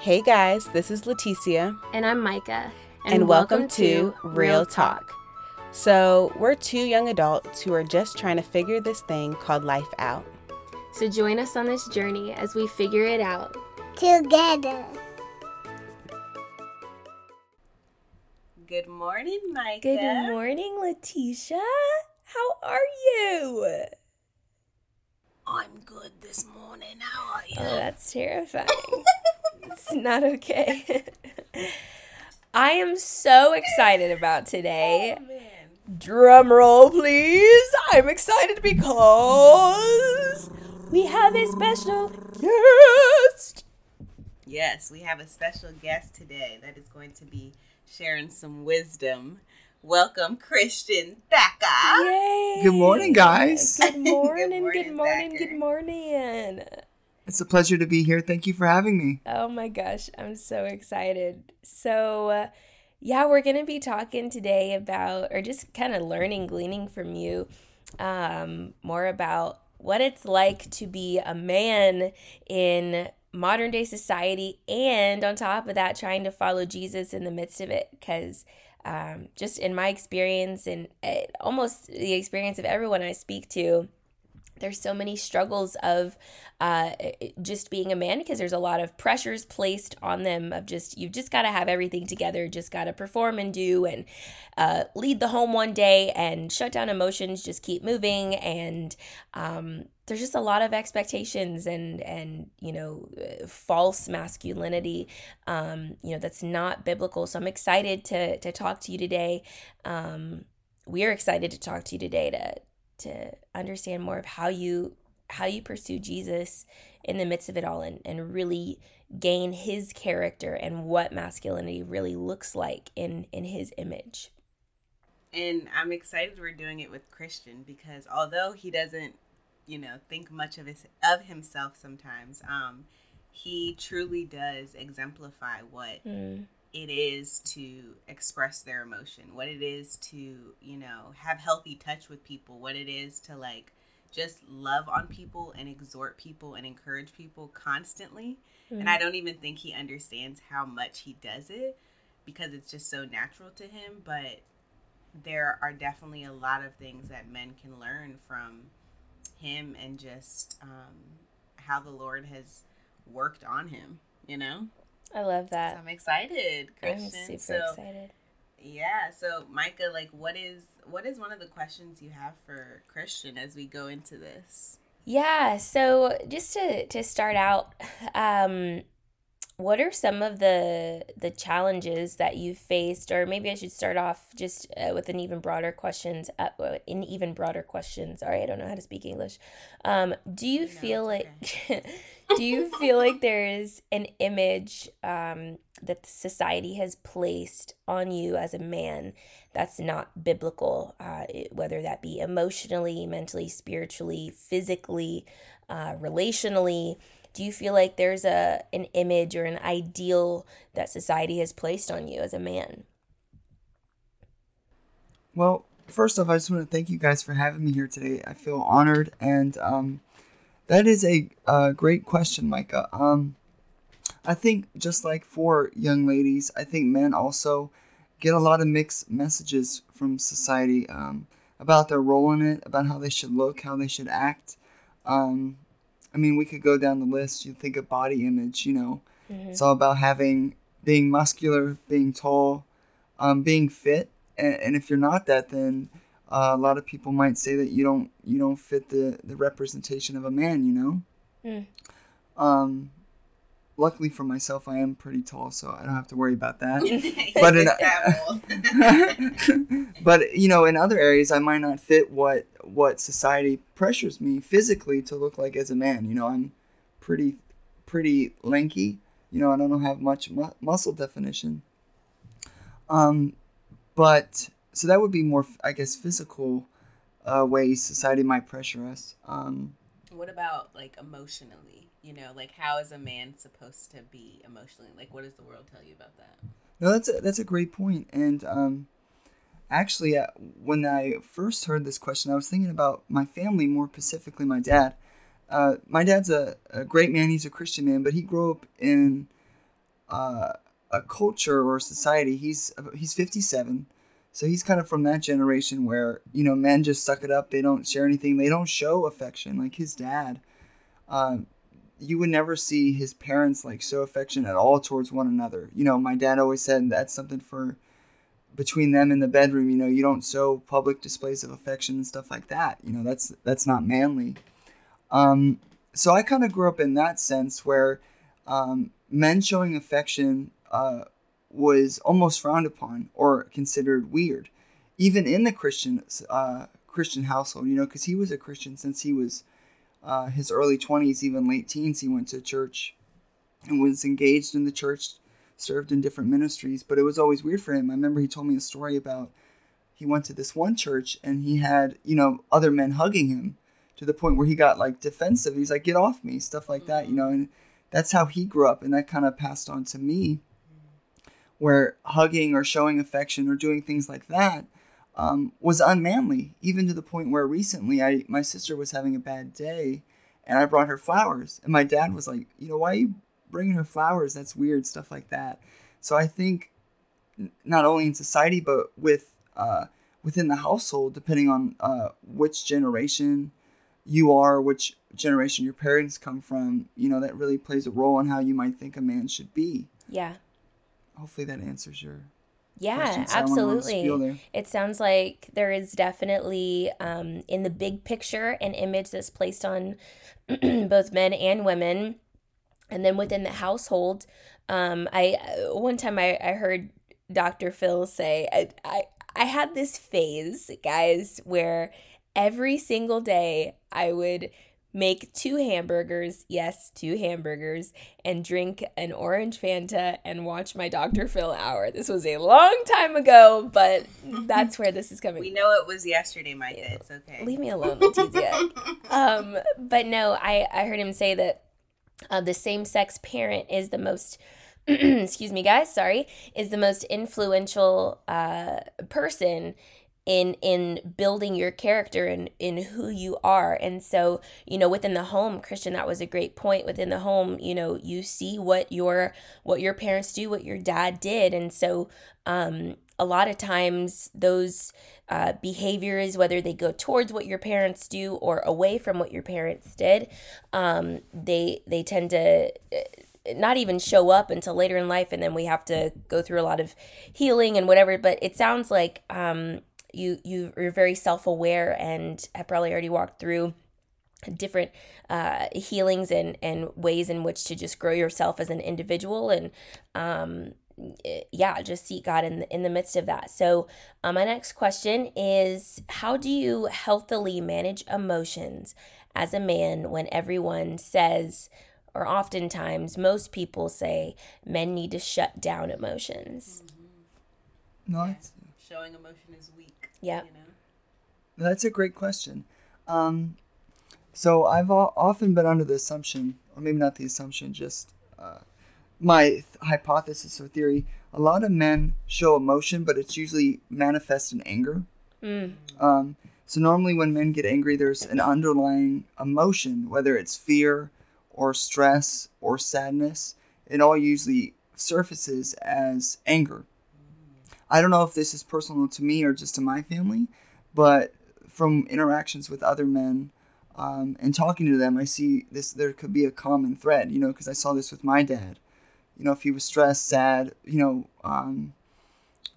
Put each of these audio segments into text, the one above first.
Hey guys, this is Leticia. And I'm Micah. And, welcome, to Real Talk. So, we're two young adults who are just trying to figure this thing called life out. So join us on this journey as we figure it out. together. Good morning, Micah. Good morning, Leticia. How are you? I'm good this morning. How are you? Oh, that's terrifying. it's not okay. I am so excited about today. Oh, Drum roll, please. I'm excited because we have a special guest. Yes, we have a special guest today that is going to be sharing some wisdom. Welcome, Christian Thacker. Yay! Good morning, guys. Good morning, good morning, good morning, good morning. It's a pleasure to be here. Thank you for having me. Oh my gosh, I'm so excited. So, uh, yeah, we're going to be talking today about, or just kind of learning, gleaning from you um, more about what it's like to be a man in modern day society, and on top of that, trying to follow Jesus in the midst of it. Because um, just in my experience, and uh, almost the experience of everyone I speak to, there's so many struggles of uh, just being a man because there's a lot of pressures placed on them of just you've just got to have everything together just got to perform and do and uh, lead the home one day and shut down emotions just keep moving and um, there's just a lot of expectations and and you know false masculinity um, you know that's not biblical. So i'm excited to to talk to you today. Um, we're excited to talk to you today to to understand more of how you how you pursue Jesus in the midst of it all and, and really gain his character and what masculinity really looks like in in his image. And I'm excited we're doing it with Christian because although he doesn't, you know, think much of his of himself sometimes, um, he truly does exemplify what Mm. It is to express their emotion, what it is to, you know, have healthy touch with people, what it is to like just love on people and exhort people and encourage people constantly. And I don't even think he understands how much he does it because it's just so natural to him, but there are definitely a lot of things that men can learn from him and just um, how the Lord has worked on him, you know? I love So that. I'm excited, I'm Christian. super so excited. yeah, so Micah, like, what is what is one of the questions you have for Christian as we go into this? Yeah, so just to to start out, um, what are some of the the challenges that you've faced, or maybe I should start off just uh, with an even broader questions, uh, uh, an even broader question. Sorry, I don't know how to speak English. Um, do you feel it's like, do you feel like there is an image um, that society has placed on you as a man that's not biblical, uh, whether that be emotionally, mentally, spiritually, physically, uh, relationally. Do you feel like there's a an image or an ideal that society has placed on you as a man? Well, first off, I just want to thank you guys for having me here today. I feel honored, and um, that is a, uh great question, Micah. Um, I think just like for young ladies, I think men also get a lot of mixed messages from society um, about their role in it, about how they should look, how they should act. Um, I mean, we could go down the list. You think of body image, you know, it's all about having being muscular, being tall, um, being fit, and, and if you're not that, then uh, a lot of people might say that you don't you don't fit the the representation of a man. You know. Mm. Um, luckily for myself, I am pretty tall, so I don't have to worry about that. but in but you know, in other areas, I might not fit what what society pressures me physically to look like as a man. You know, I'm pretty pretty lanky. You know, I don't have much mu- muscle definition. Um, but so that would be more, I guess, physical uh, ways society might pressure us. Um, what about like emotionally? You know, like how is a man supposed to be emotionally? Like, what does the world tell you about that? No, that's a, that's a great point. And um, actually, uh, when I first heard this question, I was thinking about my family, more specifically my dad. Uh, my dad's a, a great man. He's a Christian man, but he grew up in uh, a culture or society. He's he's 57, so he's kind of from that generation where you know men just suck it up. They don't share anything. They don't show affection like his dad. Uh, you would never see his parents like show affection at all towards one another. You know, my dad always said that's something for between them in the bedroom. You know, you don't show public displays of affection and stuff like that. You know, that's that's not manly. Um, so I kind of grew up in that sense where um, men showing affection uh, was almost frowned upon or considered weird, even in the Christian uh, Christian household. You know, because he was a Christian since he was uh, his early twenties, even late teens. He went to church and was engaged in the church, served in different ministries. But it was always weird for him. I remember he told me a story about he went to this one church and he had you know other men hugging him to the point where he got like defensive. He's like, "Get off me," stuff like that. You know, and that's how he grew up, and that kind of passed on to me where hugging or showing affection or doing things like that um, was unmanly, even to the point where recently I my sister was having a bad day, and I brought her flowers, and my dad was like, you know, why are you bringing her flowers? That's weird, stuff like that. So I think not only in society but with uh, within the household, depending on uh, which generation you are, which generation your parents come from, you know, that really plays a role in how you might think a man should be. Yeah hopefully that answers your yeah absolutely. it sounds like there is definitely um, in the big picture an image that's placed on both men and women. And then within the household um, i one time I, I heard dr phil say I, I i had this phase guys where every single day i would make two hamburgers, yes, two hamburgers, and drink an orange Fanta and watch my Dr. Phil hour. This was a long time ago, but that's where this is coming. We know it was yesterday, Micah. It's okay. Leave me alone, Leticia. um, but no, I, I heard him say that uh, the same sex parent is the most excuse me guys sorry is the most influential uh, person in in building your character and in who you are. And so you know within the home christian that was a great point. Within the home you know you see what your what your parents do what your dad did. And so um a lot of times those uh, behaviors whether they go towards what your parents do or away from what your parents did um, they they tend to uh, not even show up until later in life. And then we have to go through a lot of healing and whatever. But it sounds like um, you you are very self-aware and have probably already walked through different uh, healings and and ways in which to just grow yourself as an individual and um, yeah just seek god in the, in the midst of that. So um, my next question is how do you healthily manage emotions as a man when everyone says or oftentimes most people say men need to shut down emotions? No showing emotion is weak yeah. You know? That's a great question. Um, so I've often been under the assumption, or maybe not the assumption, just uh, my th- hypothesis or theory. A lot of men show emotion, but it's usually manifest in anger. Mm. Um, so normally, when men get angry, there's an underlying emotion, whether it's fear or stress or sadness. It all usually surfaces as anger. I don't know if this is personal to me or just to my family, but from interactions with other men um, and talking to them, I see this. There could be a common thread, you know, because I saw this with my dad. You know, if he was stressed, sad, you know, um,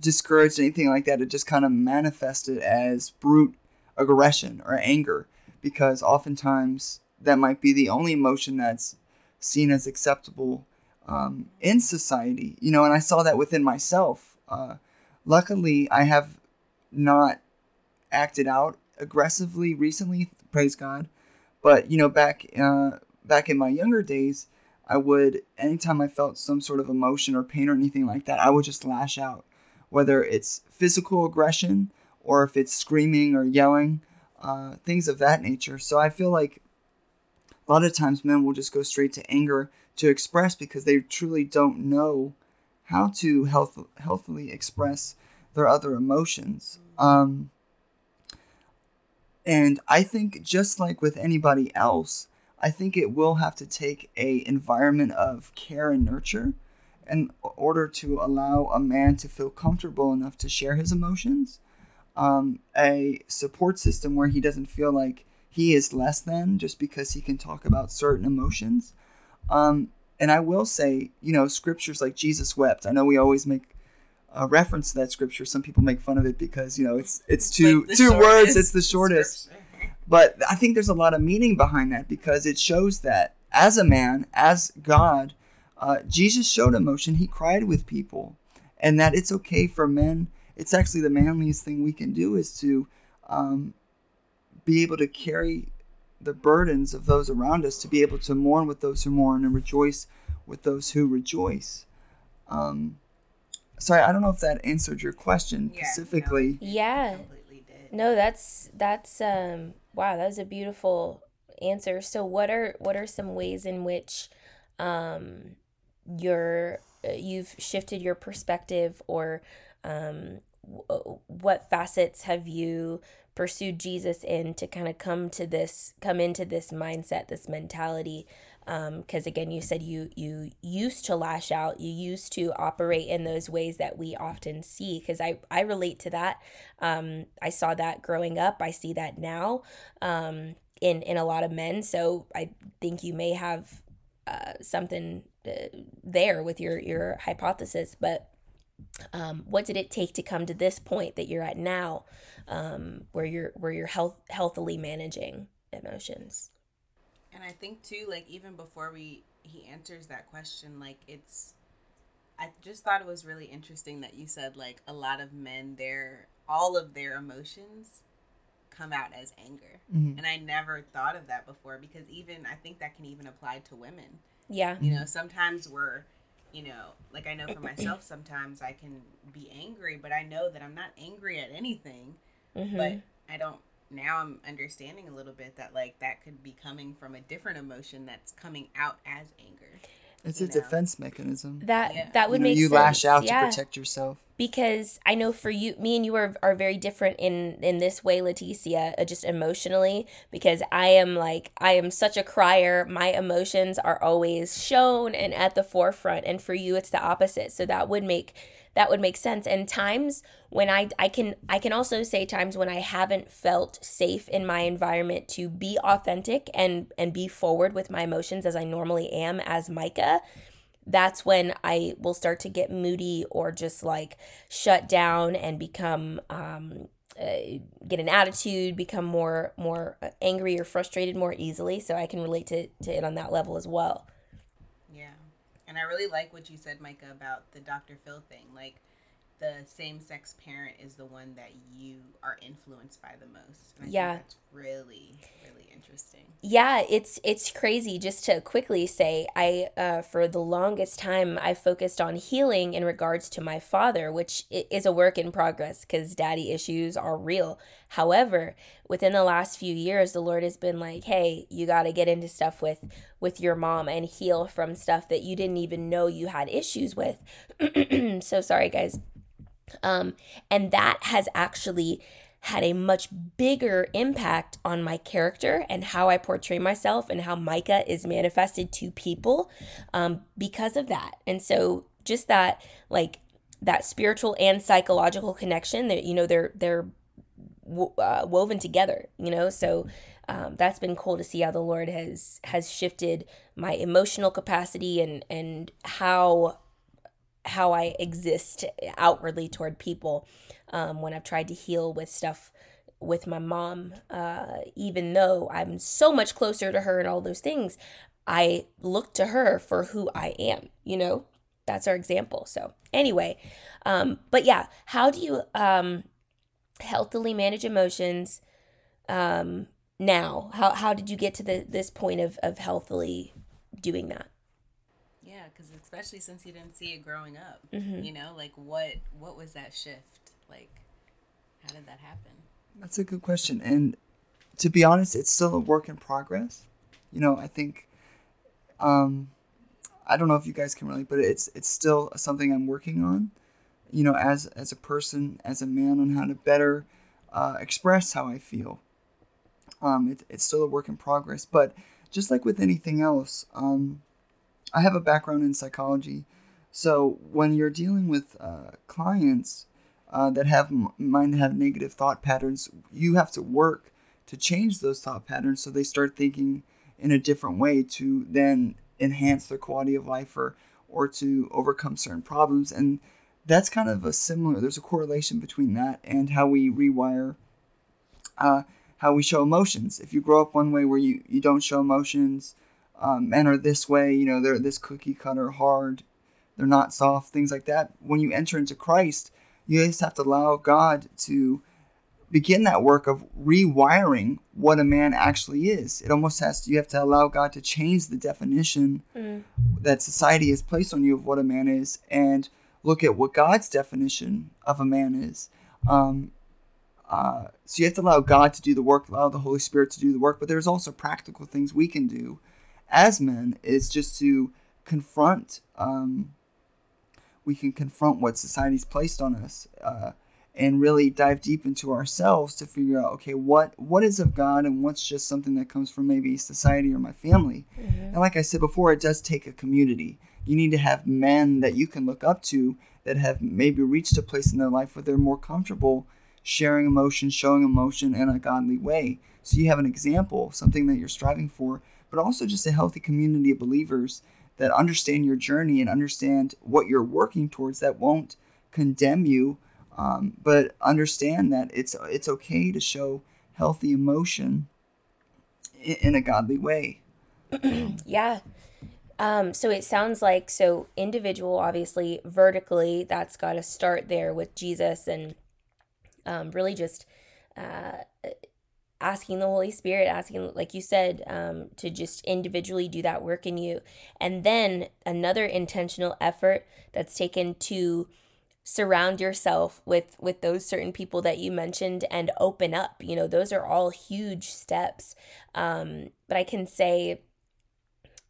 discouraged, anything like that, it just kind of manifested as brute aggression or anger, because oftentimes that might be the only emotion that's seen as acceptable um, in society. You know, and I saw that within myself. Uh, Luckily, I have not acted out aggressively recently, praise God. But you know, back uh, back in my younger days, I would anytime I felt some sort of emotion or pain or anything like that, I would just lash out, whether it's physical aggression or if it's screaming or yelling, uh, things of that nature. So I feel like a lot of times men will just go straight to anger to express because they truly don't know how to health, healthily express their other emotions. Um, and I think just like with anybody else, I think it will have to take a environment of care and nurture in order to allow a man to feel comfortable enough to share his emotions, um, a support system where he doesn't feel like he is less than just because he can talk about certain emotions. Um, and I will say, you know, scriptures like Jesus wept. I know we always make a reference to that scripture. Some people make fun of it because you know it's it's two Like two words. It's the shortest. But I think there's a lot of meaning behind that because it shows that as a man, as God, uh, Jesus showed emotion. He cried with people, and that it's okay for men. It's actually the manliest thing we can do is to um, be able to carry the burdens of those around us, to be able to mourn with those who mourn and rejoice with those who rejoice. Um, sorry, I don't know if that answered your question Yeah, no. specifically. Yeah. Did. No, that's that's um wow, that was a beautiful answer. So what are what are some ways in which um you're uh, you've shifted your perspective or um w- what facets have you pursued Jesus in to kind of come to this come into this mindset, this mentality because again you said you you used to lash out you used to operate in those ways that we often see because i i relate to that. Um i saw that growing up i see that now um in in a lot of men. So i think you may have uh, something uh, there with your your hypothesis but um, what did it take to come to this point that you're at now um, where you're where you're health healthily managing emotions And I think too, like even before we he answers that question, like it's I just thought it was really interesting that you said like a lot of men their all of their emotions come out as anger. Mhm. And I never thought of that before because even I think that can even apply to women. yeah You know, sometimes we're you know, like I know for myself sometimes I can be angry, but I know that I'm not angry at anything Mhm. but I don't now I'm understanding a little bit that like that could be coming from a different emotion that's coming out as anger. It's a know. defense mechanism. that Yeah. that would you know, make you sense. lash out yeah. to protect yourself. Because I know for you, me and you are are very different in in this way, Leticia, uh, just emotionally. Because I am like I am such a crier. My emotions are always shown and at the forefront, and for you, it's the opposite. So that would make that would make sense. And times when I I can I can also say times when I haven't felt safe in my environment to be authentic and and be forward with my emotions as I normally am as Micah that's when I will start to get moody or just like shut down and become um, uh, get an attitude, become more more angry or frustrated more easily. So I can relate to, to it on that level as well. Yeah. And I really like what you said, Micah, about the Dr. Phil thing. Like the same sex parent is the one that you are influenced by the most. And I Yeah. think that's really, really interesting. Yeah, it's it's crazy. Just to quickly say, I uh, for the longest time I focused on healing in regards to my father, which is a work in progress because daddy issues are real. However, within the last few years, the Lord has been like, "Hey, you got to get into stuff with with your mom and heal from stuff that you didn't even know you had issues with." so sorry, guys. Um, and that has actually had a much bigger impact on my character and how I portray myself and how Micah is manifested to people um, because of that. And so just that, like that spiritual and psychological connection that you know they're they're uh, woven together. You know, so um, that's been cool to see how the Lord has has shifted my emotional capacity and and how how I exist outwardly toward people um, when I've tried to heal with stuff with my mom. Uh, even though I'm so much closer to her and all those things, I look to her for who I am, you know? That's our example. So, anyway, um, but yeah, how do you um, healthily manage emotions um, now? How, how did you get to the, this point of, of healthily doing that? Yeah, because especially since you didn't see it growing up, Mhm. you know, like what what was that shift? Like, how did that happen? That's a good question. And to be honest, it's still a work in progress. You know, I think um I don't know if you guys can relate, but it's it's still something I'm working on. You know, as as a person, as a man, on how to better uh, express how I feel. Um, it, it's still a work in progress, but just like with anything else, um, I have a background in psychology, So when you're dealing with uh, clients uh, that have might have negative thought patterns, you have to work to change those thought patterns so they start thinking in a different way to then enhance their quality of life or or to overcome certain problems. And that's kind of a similar there's a correlation between that and how we rewire uh, how we show emotions. If you grow up one way where you, you don't show emotions um, men are this way you know they're this cookie cutter hard they're not soft things like that when you enter into christ you just have to allow god to begin that work of rewiring what a man actually is. It almost has to, you have to allow God to change the definition mm. that society has placed on you of what a man is and look at what God's definition of a man is. Um, uh, so you have to allow God to do the work, allow the Holy Spirit to do the work, but there's also practical things we can do as men is just to confront, um, we can confront what society's placed on us. Uh, and really dive deep into ourselves to figure out okay what what is of god and what's just something that comes from maybe society or my family mm-hmm. and like i said before it does take a community you need to have men that you can look up to that have maybe reached a place in their life where they're more comfortable sharing emotion showing emotion in a godly way so you have an example something that you're striving for but also just a healthy community of believers that understand your journey and understand what you're working towards that won't condemn you um, but understand that it's it's okay to show healthy emotion in, in a godly way. yeah. Um, so it sounds like so individual, obviously, vertically, that's got to start there with Jesus and um, really just uh, asking the Holy Spirit, asking, like you said, um, to just individually do that work in you. And then another intentional effort that's taken to surround yourself with with those certain people that you mentioned and open up. You know those are all huge steps. Um but i can say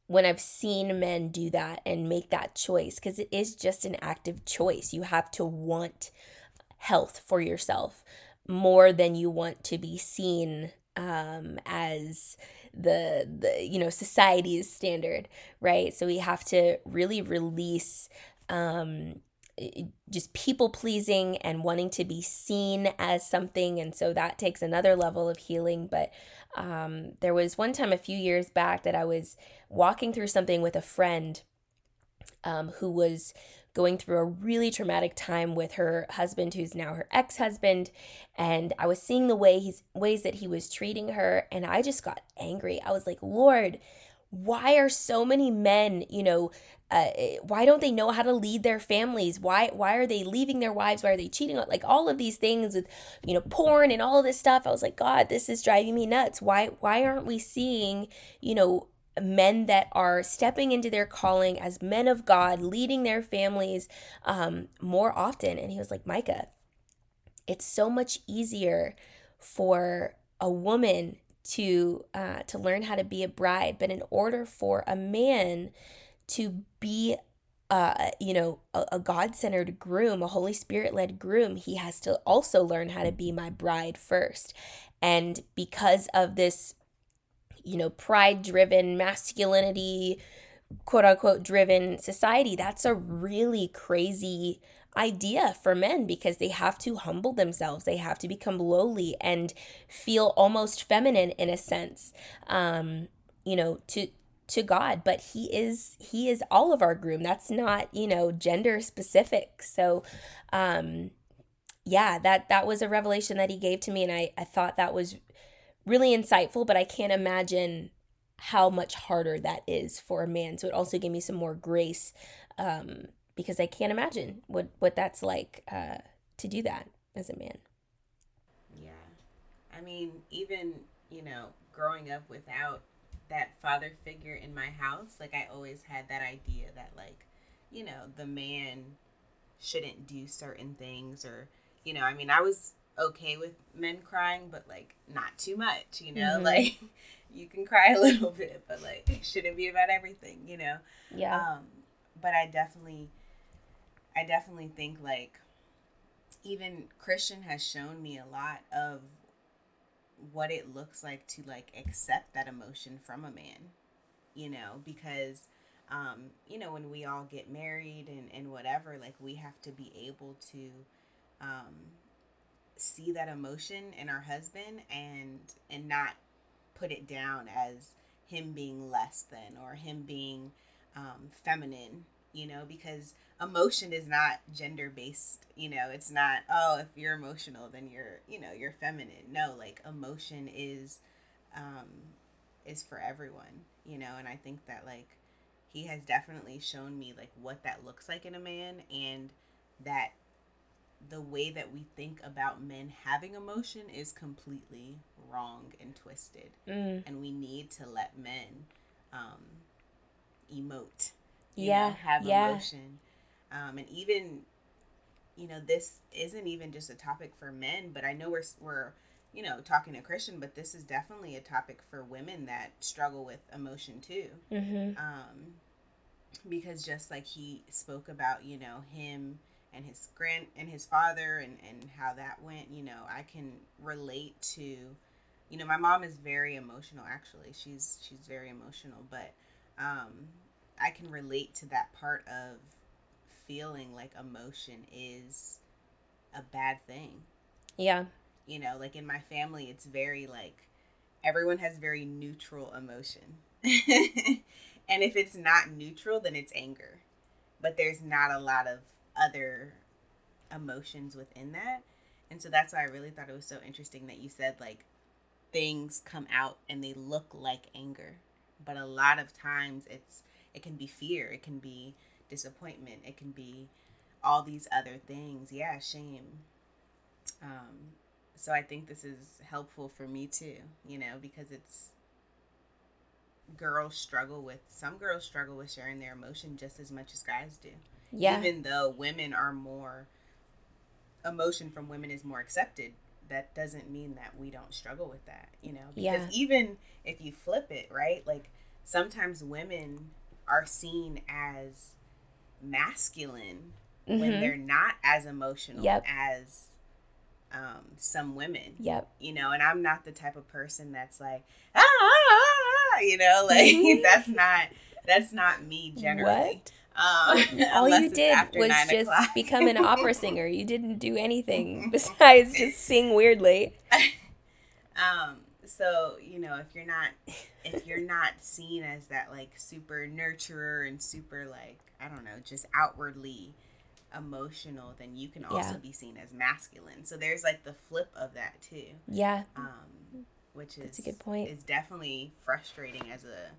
when i've seen men do that and make that choice because it is just an active choice. You have to want health for yourself more than you want to be seen um as the the you know society's standard right? So we have to really release um just people pleasing and wanting to be seen as something. And so that takes another level of healing. But um, there was one time a few years back that i was walking through something with a friend um, who was going through a really traumatic time with her husband who's now her ex-husband and i was seeing the way he's ways that he was treating her and i just got angry. I was like lord why are so many men you know uh, why don't they know how to lead their families? Why why are they leaving their wives? Why are they cheating? On like all of these things with you know porn and all this stuff. I was like god this is driving me nuts. Why why aren't we seeing you know men that are stepping into their calling as men of god leading their families um, more often and he was like micah it's so much easier for a woman to uh, to learn how to be a bride but in order for a man to be uh, you know, a, a God centered groom, a Holy Spirit led groom, he has to also learn how to be my bride first. And because of this, you know, pride driven, masculinity, quote unquote, driven society, that's a really crazy idea for men because they have to humble themselves they have to become lowly and feel almost feminine in a sense um you know to to God, but he is he is all of our groom. That's not, you know, gender specific. So um yeah, that that was a revelation that he gave to me and I I thought that was really insightful, but I can't imagine how much harder that is for a man. So it also gave me some more grace um because I can't imagine what what that's like uh to do that as a man. Yeah. I mean, even, you know, growing up without that father figure in my house, like I always had that idea that like, you know, the man shouldn't do certain things or you know, I mean, I was okay with men crying, but like not too much, you know, mm-hmm. like you can cry a little bit, but like it shouldn't be about everything, you know. Yeah. Um but I definitely I definitely think like even Christian has shown me a lot of what it looks like to like accept that emotion from a man you know because um, you know, when we all get married and, and whatever, like we have to be able to um, see that emotion in our husband and and not put it down as him being less than or him being um, feminine, you know, because emotion is not gender based, you know, it's not, oh, if you're emotional, then you're, you know, you're feminine. No, like emotion is, um, is for everyone, you know, and I think that like he has definitely shown me like what that looks like in a man and that the way that we think about men having emotion is completely wrong and twisted. Mm. And we need to let men um, emote. Yeah, Know, have yeah. emotion. Um, and even, you know, this isn't even just a topic for men, but I know we're, we're, you know, talking to Christian, but this is definitely a topic for women that struggle with emotion too. Mm-hmm. Um, because just like he spoke about, you know, him and his grand and his father and and how that went you know i can relate to you know my mom is very emotional actually. She's she's very emotional but um i can relate to that part of feeling like emotion is a bad thing. Yeah. you know like in my family it's very like everyone has very neutral emotion. And if it's not neutral then it's anger. But there's not a lot of other emotions within that. And so that's why I really thought it was so interesting that you said like things come out and they look like anger. But a lot of times it's it can be fear, it can be disappointment, it can be all these other things. Yeah, shame. Um so I think this is helpful for me too, you know, because it's girls struggle with some girls struggle with sharing their emotion just as much as guys do Yeah. even though women are more emotion from women is more accepted that doesn't mean that we don't struggle with that you know because Yeah. even if you flip it right like sometimes women are seen as masculine when Mhm. they're not as emotional Yep. as um, some women Yep. you know and i'm not the type of person that's like ah, ah, ah," you know like that's not that's not me generally What? Um, All you did was just become an opera singer. You didn't do anything besides just sing weirdly. um so you know if you're not if you're not seen as that like super nurturer and super like i don't know just outwardly emotional then you can also Yeah. be seen as masculine so there's like the flip of that too Yeah. um which is That's a good point. is definitely frustrating as a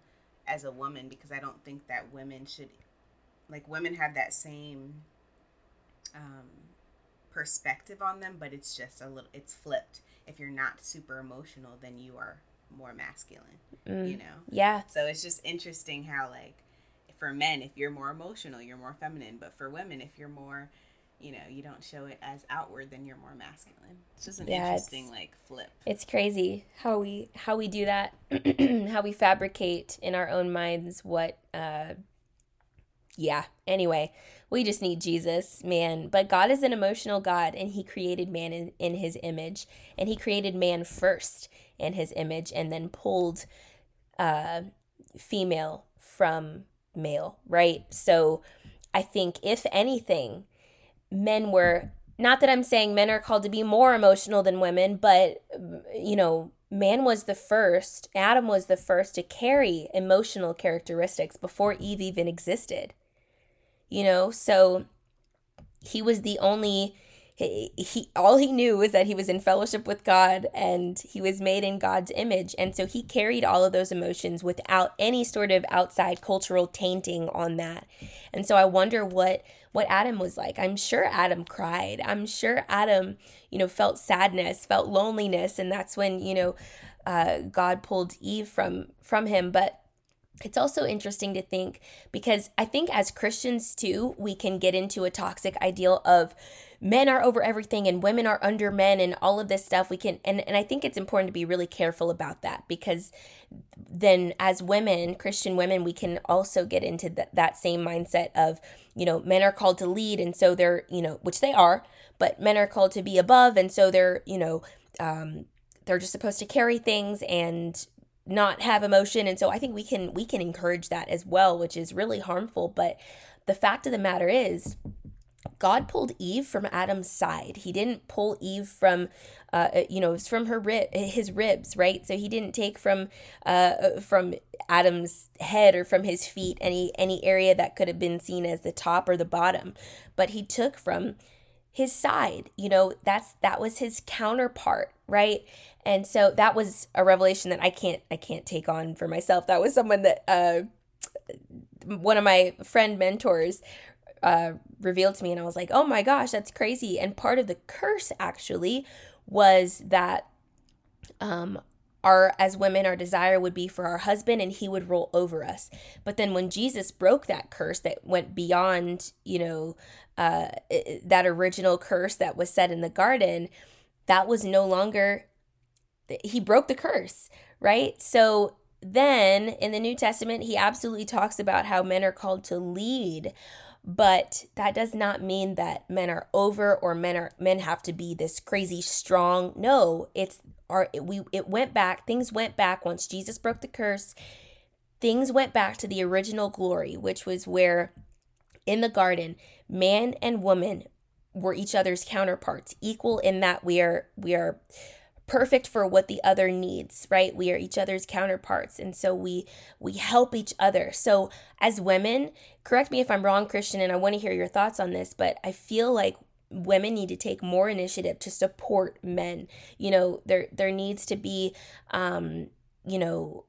as a woman because i don't think that women should like women have that same um perspective on them but it's just a little it's flipped if you're not super emotional then you are more masculine Mm. you know Yeah. so it's just interesting how like for men if you're more emotional you're more feminine but for women if you're more you know you don't show it as outward then you're more masculine it's just an Yeah, interesting like flip It's crazy how we how we do that, how we fabricate in our own minds what uh yeah. Anyway, we just need Jesus, man. But God is an emotional God and he created man in, in his image and he created man first in his image and then pulled uh female from male, right? So I think if anything, men were not that I'm saying men are called to be more emotional than women, but you know, man was the first, Adam was the first to carry emotional characteristics before Eve even existed. You know, so he was the only he, he all he knew was that he was in fellowship with God and he was made in God's image and so he carried all of those emotions without any sort of outside cultural tainting on that. And so I wonder what what Adam was like. I'm sure Adam cried. I'm sure Adam, you know, felt sadness, felt loneliness and that's when, you know, uh, God pulled Eve from from him, but it's also interesting to think because I think as Christians too, we can get into a toxic ideal of men are over everything and women are under men and all of this stuff. We can and, and I think it's important to be really careful about that because then as women, Christian women, we can also get into th- that same mindset of, you know, men are called to lead and so they're, you know, which they are, but men are called to be above and so they're, you know, um, they're just supposed to carry things and not have emotion and so i think we can we can encourage that as well which is really harmful but the fact of the matter is God pulled Eve from Adam's side. He didn't pull Eve from, uh, uh you know, it was from her rib, his ribs, right? So he didn't take from, uh, from Adam's head or from his feet any any area that could have been seen as the top or the bottom, but he took from his side. You know, that's that was his counterpart, right? And so that was a revelation that I can't I can't take on for myself. That was someone that uh, one of my friend mentors uh, revealed to me, and I was like, oh my gosh, that's crazy. And part of the curse actually was that um, our as women our desire would be for our husband and he would rule over us but then when jesus broke that curse that went beyond you know uh, that original curse that was set in the garden that was no longer he broke the curse right? So then in the new testament he absolutely talks about how men are called to lead but that does not mean that men are over or men are men have to be this crazy strong. No it's our it, we it went back things went back once jesus broke the curse. Things went back to the original glory which was where in the garden man and woman were each other's counterparts equal in that we are we are perfect for what the other needs right? We are each other's counterparts and so we we help each other. So as women correct me if i'm wrong christian and i want to hear your thoughts on this but i feel like women need to take more initiative to support men. You know there there needs to be um you know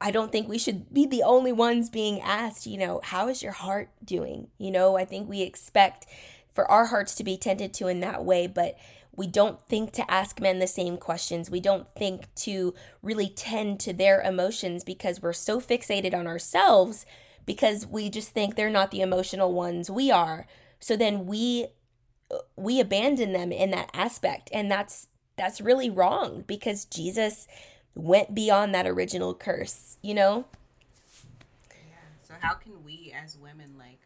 I don't think we should be the only ones being asked, you know, how is your heart doing? You know, I think we expect for our hearts to be tended to in that way, but we don't think to ask men the same questions. We don't think to really tend to their emotions because we're so fixated on ourselves because we just think they're not the emotional ones we are. So then we we abandon them in that aspect and that's that's really wrong because Jesus went beyond that original curse, you know? Yeah. So how can we as women like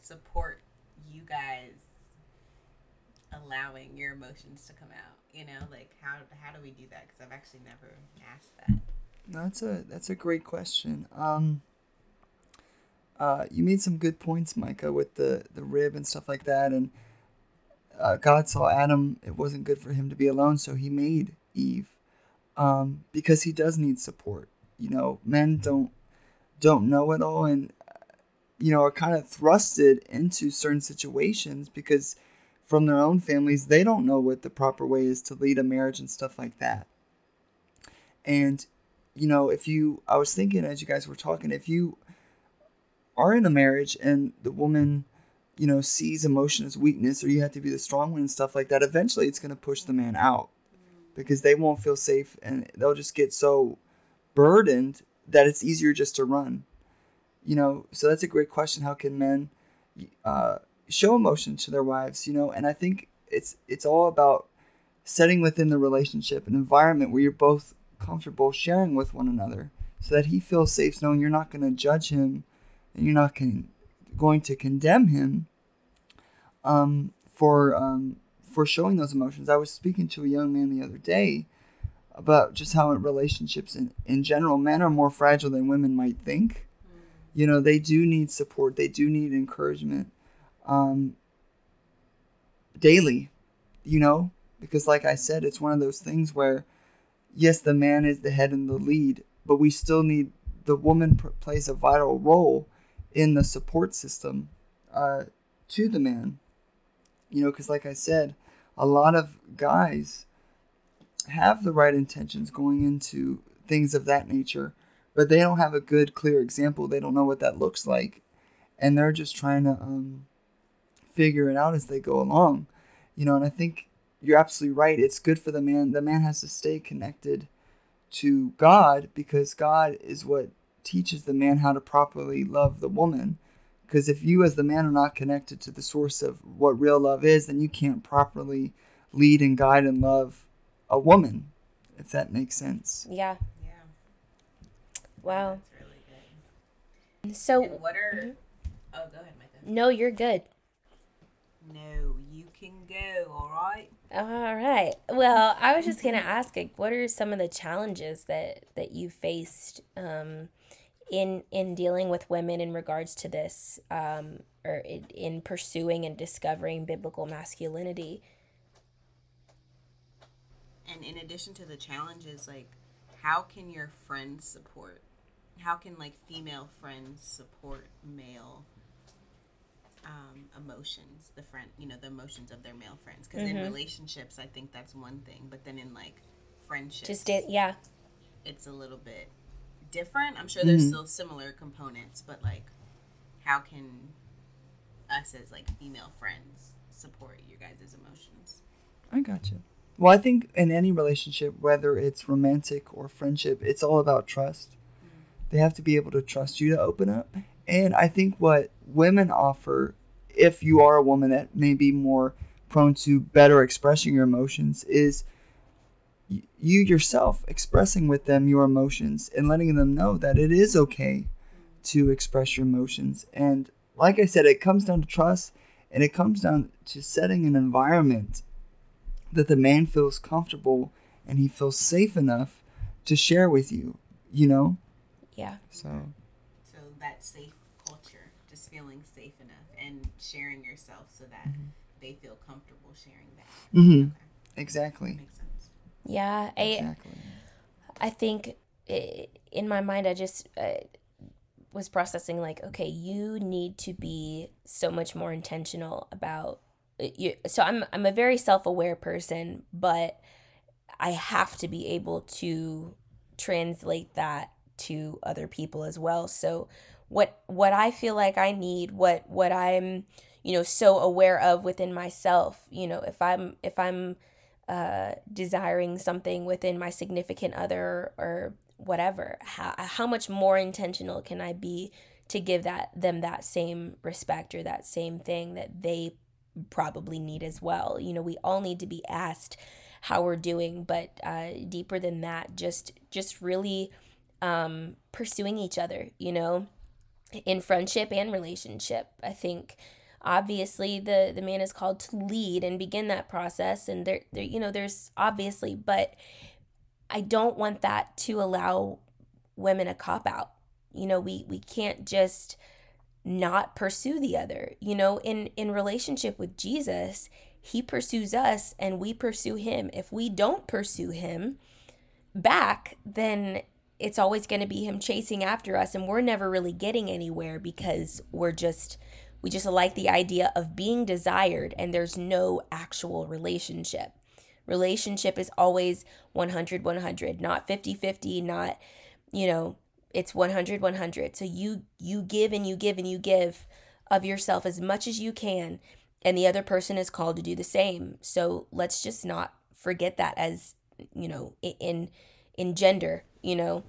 support you guys allowing your emotions to come out? You know, like how how do we do that? Because I've actually never asked that. That's a that's a great question. Um, uh, you made some good points, Micah, with the the rib and stuff like that, and uh, God saw Adam; it wasn't good for him to be alone, so He made Eve, um, because He does need support. You know, men don't don't know it all, and you know are kind of thrusted into certain situations because from their own families, they don't know what the proper way is to lead a marriage and stuff like that. And, you know, if you, I was thinking as you guys were talking, if you are in a marriage and the woman, you know, sees emotion as weakness or you have to be the strong one and stuff like that, eventually it's going to push the man out because they won't feel safe and they'll just get so burdened that it's easier just to run. You know, so that's a great question. How can men, uh, show emotion to their wives, you know, and I think it's it's all about setting within the relationship an environment where you're both comfortable sharing with one another so that he feels safe knowing you're not going to judge him and you're not con- going to condemn him um, for um, for showing those emotions. I was speaking to a young man the other day about just how relationships in, in general men are more fragile than women might think. You know, they do need support, they do need encouragement um, daily, you know, because like I said, it's one of those things where, yes, the man is the head and the lead, but we still need the woman plays a vital role in the support system uh, to the man. You know, because like I said, a lot of guys have the right intentions going into things of that nature, but they don't have a good, clear example. They don't know what that looks like, and they're just trying to um, figure it out as they go along. You know, and I think you're absolutely right. It's good for the man. The man has to stay connected to God because God is what teaches the man how to properly love the woman. Because if you, as the man, are not connected to the source of what real love is, then you can't properly lead and guide and love a woman, if that makes sense. Yeah. Yeah. Wow. That's really good. So, And what are? Mhm. Oh, go ahead, Micah. no, you're good. No, you can go. All right. All right. Well, I was just gonna ask, like, what are some of the challenges that that you faced um, in in dealing with women in regards to this, um, or in, in pursuing and discovering biblical masculinity? And in addition to the challenges, like, how can your friends support? How can like female friends support male um, emotions? The friend, you know, the emotions of their male friends. Because in mm-hmm. relationships, I think that's one thing, but then in like friendships, Just it, yeah. it's a little bit different. I'm sure there's mm-hmm. still similar components, but like, how can us as like female friends support your guys' emotions? I gotcha. Well, I think in any relationship, whether it's romantic or friendship, it's all about trust. Mm. They have to be able to trust you to open up. And I think what women offer, if you are a woman that may be more prone to better expressing your emotions, is you yourself expressing with them your emotions and letting them know that it is okay to express your emotions. And like I said, it comes down to trust and it comes down to setting an environment that the man feels comfortable and he feels safe enough to share with you, you know? Yeah. So, that safe culture, just feeling safe enough and sharing yourself so that they feel comfortable sharing that. hmm exactly. Makes sense. Yeah. I, Exactly. I think i in my mind, I just uh, was processing like, okay, you need to be so much more intentional about uh, you. So I'm I'm a very self aware person, but I have to be able to translate that to other people as well. So what what I feel like I need, what what I'm you know so aware of within myself, you know, if I'm if I'm uh, desiring something within my significant other or whatever how, how much more intentional can i be to give that them that same respect or that same thing that they probably need as well you know we all need to be asked how we're doing but uh, deeper than that just just really um, pursuing each other you know in friendship and relationship. I think obviously the the man is called to lead and begin that process and there, there you know there's obviously but i don't want that to allow women a cop out. You know we we can't just not pursue the other. You know in in relationship with jesus he pursues us and we pursue him. If we don't pursue him back then it's always going to be him chasing after us and we're never really getting anywhere because we're just we just like the idea of being desired and there's no actual relationship. Relationship is always 100 100, not 50 50, not, you know, it's 100 100. So you you give and you give and you give of yourself as much as you can and the other person is called to do the same. So let's just not forget that as, you know, in in gender, you know,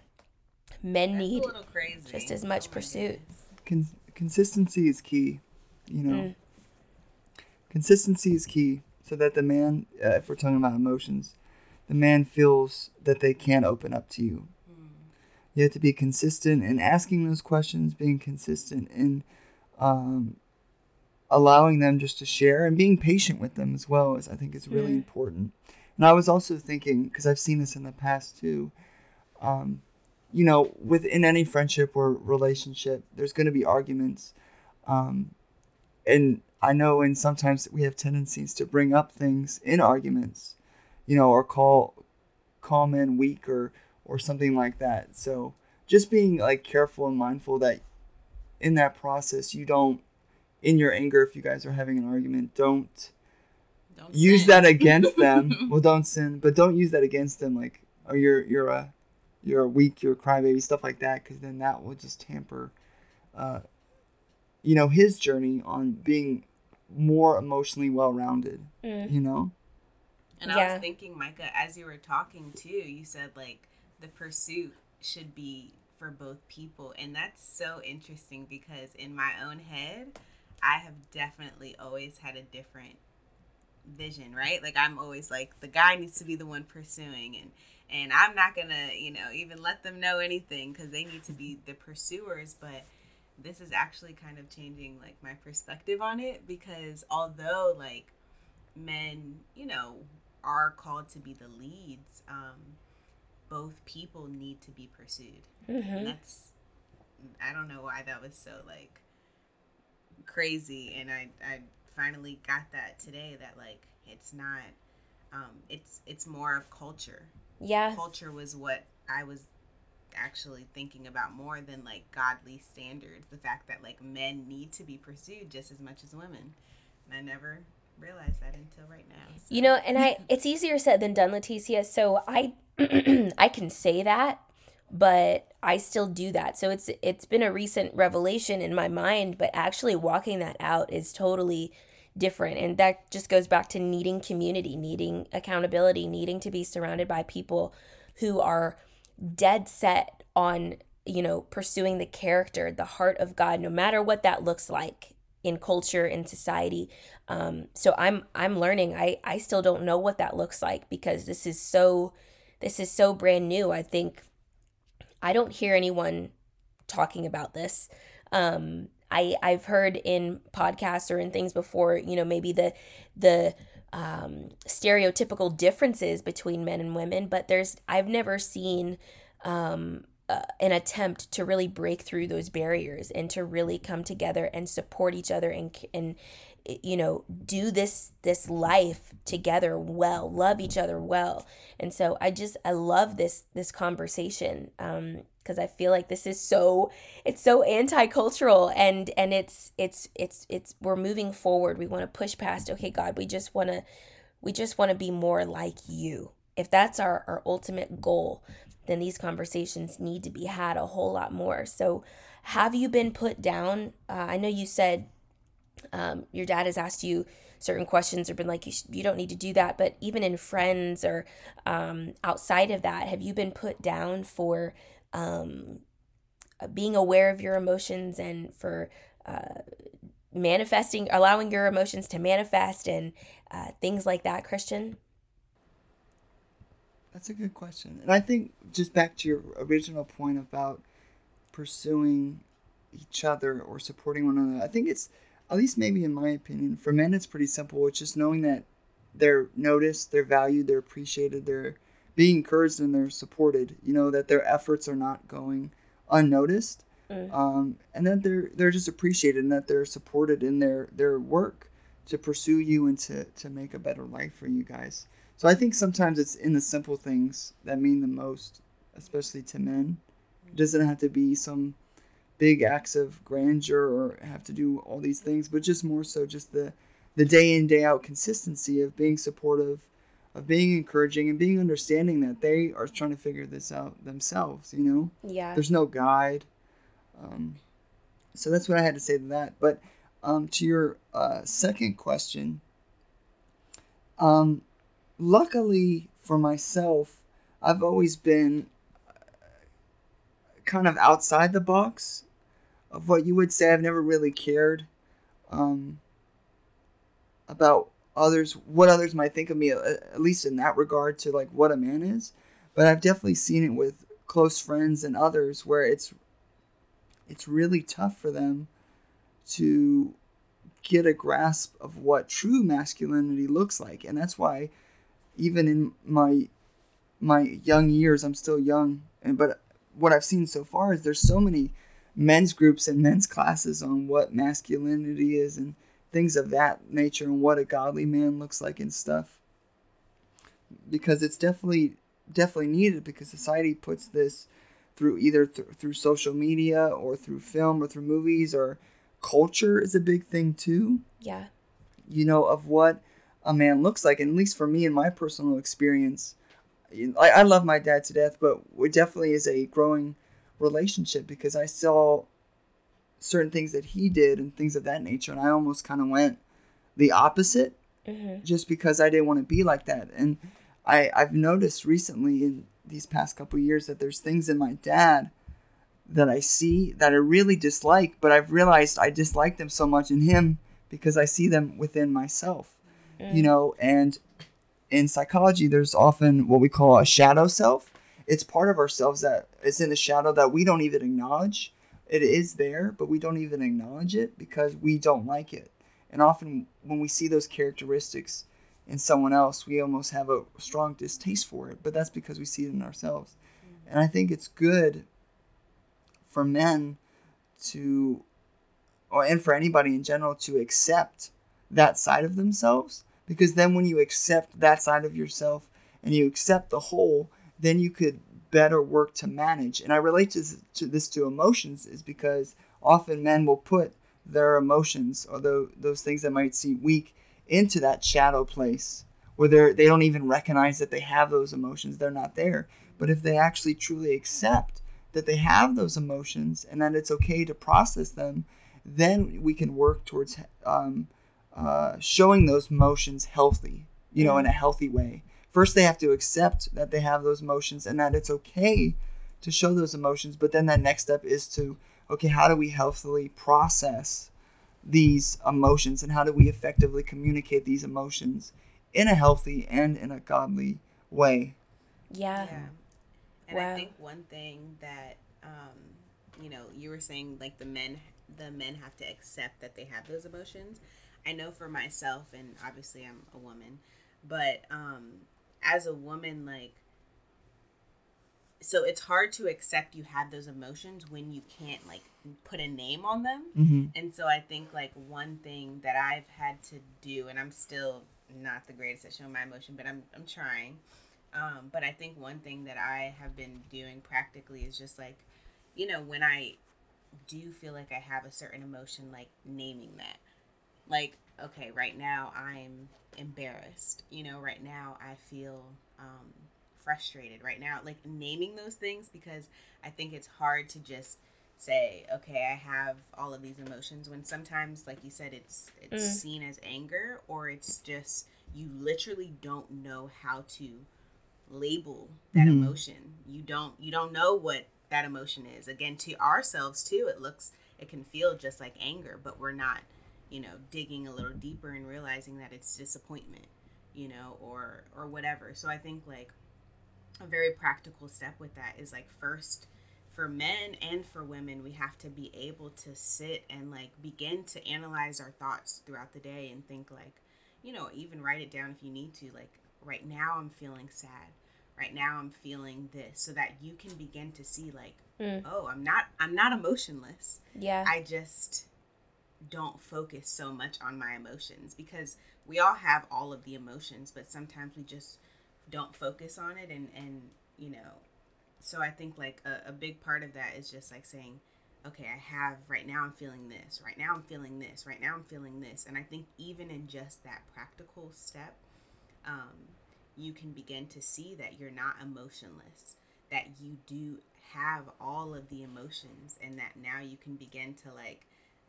men That's need crazy. just as much Oh pursuit. Con- consistency is key, you know? Mm. Consistency is key so that the man, uh, if we're talking about emotions, the man feels that they can open up to you. You have to be consistent in asking those questions, being consistent in um, allowing them just to share and being patient with them as well is I think is really Mm. important. And I was also thinking because I've seen this in the past too. Um, you know, within any friendship or relationship, there's going to be arguments, um, and I know, and sometimes we have tendencies to bring up things in arguments, you know, or call call men weak or or something like that. So just being like careful and mindful that in that process you don't in your anger if you guys are having an argument don't Don't use sin. that against them well don't sin but don't use that against them like oh you're you're a you're weak you're a crybaby stuff like that because then that will just tamper uh you know his journey on being more emotionally well-rounded Mm. you know And I was thinking, Micah, as you were talking too, you said like the pursuit should be for both people. And that's so interesting because in my own head, I have definitely always had a different vision, right? Like I'm always like the guy needs to be the one pursuing and and I'm not to, you know, even let them know anything cuz they need to be the pursuers, but this is actually kind of changing like my perspective on it because although like men, you know, are called to be the leads, um, both people need to be pursued. Mm-hmm. And that's I don't know why that was so like crazy and I I finally got that today that like it's not um it's it's more of culture. Yeah. Culture was what I was actually thinking about more than like godly standards. The fact that like men need to be pursued just as much as women. And I never realized that until right now. so. You know, and I it's easier said than done, Leticia. So I I can say that, but I still do that. So it's it's been a recent revelation in my mind, but actually walking that out is totally different. And that just goes back to needing community, needing accountability, needing to be surrounded by people who are dead set on, you know, pursuing the character, the heart of God, no matter what that looks like in culture in society. Um, so i'm i'm learning. I i still don't know what that looks like because this is so this is so brand new. I think i don't hear anyone talking about this. Um, i i've heard in podcasts or in things before you know maybe the the um, stereotypical differences between men and women but there's i've never seen um, uh, an attempt to really break through those barriers and to really come together and support each other and and you know do this this life together well love each other well. And so i just i love this this conversation. Um because i feel like this is so it's so anti-cultural and and it's it's it's it's we're moving forward we want to push past okay god we just want to we just want to be more like you if that's our our ultimate goal then these conversations need to be had a whole lot more. So, have you been put down? Uh, I know you said um, your dad has asked you certain questions or been like, you, sh- you don't need to do that. But even in friends or um, outside of that, have you been put down for um, being aware of your emotions and for uh, manifesting, allowing your emotions to manifest and uh, things like that, Christian? That's a good question. And I think just back to your original point about pursuing each other or supporting one another, I think it's, at least maybe in my opinion, for men, it's pretty simple. It's just knowing that they're noticed, they're valued, they're appreciated, they're being encouraged, and they're supported. You know, that their efforts are not going unnoticed. Mm. Um, and that they're they're just appreciated and that they're supported in their their work to pursue you and to, to make a better life for you guys. So I think sometimes it's in the simple things that mean the most, especially to men. It doesn't have to be some big acts of grandeur or have to do all these things, but just more so just the the day in day out consistency of being supportive, of being encouraging and being understanding that they are trying to figure this out themselves. You know, Yeah. there's no guide. Um, so that's what I had to say to that. But um, to your uh, second question, um, luckily for myself, I've always been uh, kind of outside the box of what you would say. I've never really cared um, about others, what others might think of me, uh, at least in that regard to like what a man is. But I've definitely seen it with close friends and others where it's it's really tough for them to get a grasp of what true masculinity looks like and that's why even in my my young years i'm still young and but what i've seen so far is there's so many men's groups and men's classes on what masculinity is and things of that nature and what a godly man looks like and stuff. Because it's definitely definitely needed because society puts this through either th- through social media or through film or through movies or culture is a big thing too. Yeah. you know of what a man looks like and at least for me in my personal experience. I, I love my dad to death but it definitely is a growing relationship because i saw certain things that he did and things of that nature and i almost kind of went the opposite Mm-hmm. just because I didn't want to be like that. And I, I've noticed recently in these past couple years that there's things in my dad that I see that I really dislike, but I've realized I dislike them so much in him because I see them within myself. You know, and in psychology, there's often what we call a shadow self. It's part of ourselves that is in the shadow that we don't even acknowledge. It is there, but we don't even acknowledge it because we don't like it. And often when we see those characteristics in someone else, we almost have a strong distaste for it. But that's because we see it in ourselves. And I think it's good for men to, or and for anybody in general to accept that side of themselves. Because then when you accept that side of yourself and you accept the whole, then you could better work to manage. And I relate to this, to this to emotions is because often men will put their emotions or the, those things that might seem weak into that shadow place where they're, they don't even recognize that they have those emotions. They're not there. But if they actually truly accept that they have those emotions and that it's okay to process them, then we can work towards um, uh, showing those emotions healthy, you know, in a healthy way. First, they have to accept that they have those emotions and that it's okay to show those emotions. But then that next step is to, okay, how do we healthily process these emotions and how do we effectively communicate these emotions in a healthy and in a godly way? Yeah. Yeah. And Wow. I think one thing that um, you know, you were saying like the men the men have to accept that they have those emotions. I know for myself and obviously I'm a woman, but um as a woman like so it's hard to accept you have those emotions when you can't like put a name on them. Mm-hmm. And so I think like one thing that I've had to do, and I'm still not the greatest at showing my emotion, but I'm I'm trying. Um, but I think one thing that I have been doing practically is just like, you know, when I do feel like I have a certain emotion, like naming that. Like, okay, right now I'm embarrassed. You know, right now I feel um, frustrated. Right now, like naming those things because I think it's hard to just say, okay, I have all of these emotions when sometimes, like you said, it's it's Mm. seen as anger or it's just you literally don't know how to label that Mhm. emotion. You don't you don't know what that emotion is. Again, to ourselves too, it looks it can feel just like anger, but we're not, you know, digging a little deeper and realizing that it's disappointment, you know, or or whatever. So I think like a very practical step with that is like first for men and for women we have to be able to sit and like begin to analyze our thoughts throughout the day and think like you know even write it down if you need to like right now i'm feeling sad right now i'm feeling this so that you can begin to see like Mm. oh i'm not i'm not emotionless Yeah. I just don't focus so much on my emotions because we all have all of the emotions, but sometimes we just don't focus on it. And, and you know, so I think like a, a big part of that is just like saying, okay, I have right now I'm feeling this, right now I'm feeling this, right now I'm feeling this. And I think even in just that practical step, um, you can begin to see that you're not emotionless, that you do have all of the emotions, and that now you can begin to like,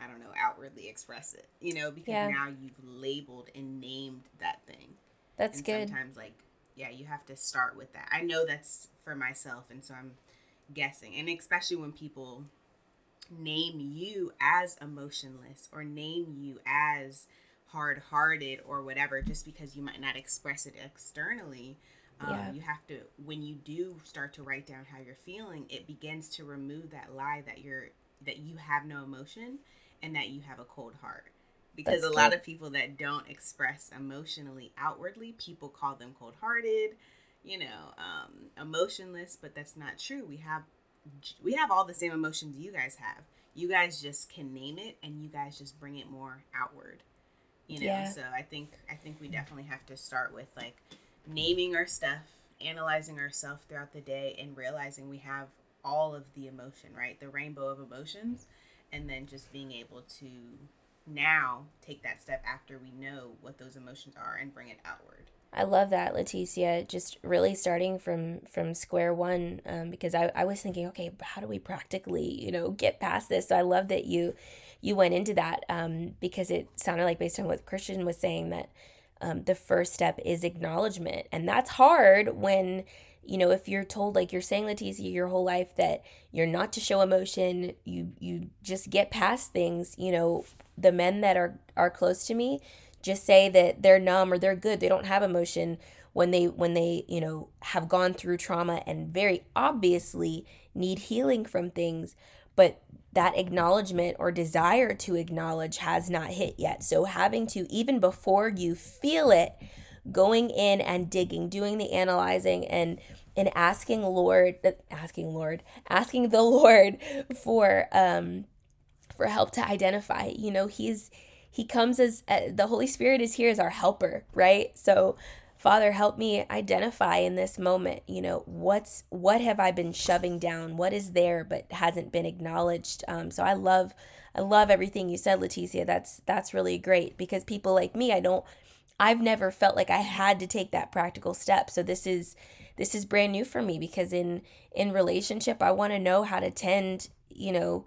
I don't know, outwardly express it, you know, because Yeah. now you've labeled and named that thing. That's and good. sometimes, like, yeah, you have to start with that. I know that's for myself, and so I'm guessing, and especially when people name you as emotionless or name you as hard-hearted or whatever just because you might not express it externally um, Yeah. you have to when you do start to write down how you're feeling it begins to remove that lie that you're that you have no emotion and that you have a cold heart because That's a lot of people that don't express emotionally outwardly people call them cold-hearted you know um, emotionless but that's not true we have we have all the same emotions you guys have. You guys just can name it and you guys just bring it more outward. You know, Yeah. so I think I think we definitely have to start with like naming our stuff, analyzing ourselves throughout the day and realizing we have all of the emotion, right? The rainbow of emotions and then just being able to now take that step after we know what those emotions are and bring it outward. I love that, Leticia. Just really starting from from square one, um, because I, I was thinking, okay, how do we practically, you know, get past this? So I love that you you went into that um, because it sounded like based on what Christian was saying that um, the first step is acknowledgement, and that's hard when you know if you're told like you're saying Leticia your whole life that you're not to show emotion, you you just get past things. You know, the men that are are close to me just say that they're numb or they're good they don't have emotion when they when they you know have gone through trauma and very obviously need healing from things but that acknowledgement or desire to acknowledge has not hit yet so having to even before you feel it going in and digging, doing the analyzing and and asking Lord, asking Lord, asking the Lord for um for help to identify. You know, he's he comes as uh, the Holy Spirit is here as our helper, right? So Father, help me identify in this moment, you know, what's what have I been shoving down? What is there but hasn't been acknowledged? Um, so I love I love everything you said, Leticia. That's that's really great because people like me, I don't I've never felt like I had to take that practical step. So this is this is brand new for me because in in relationship, I want to know how to tend, you know,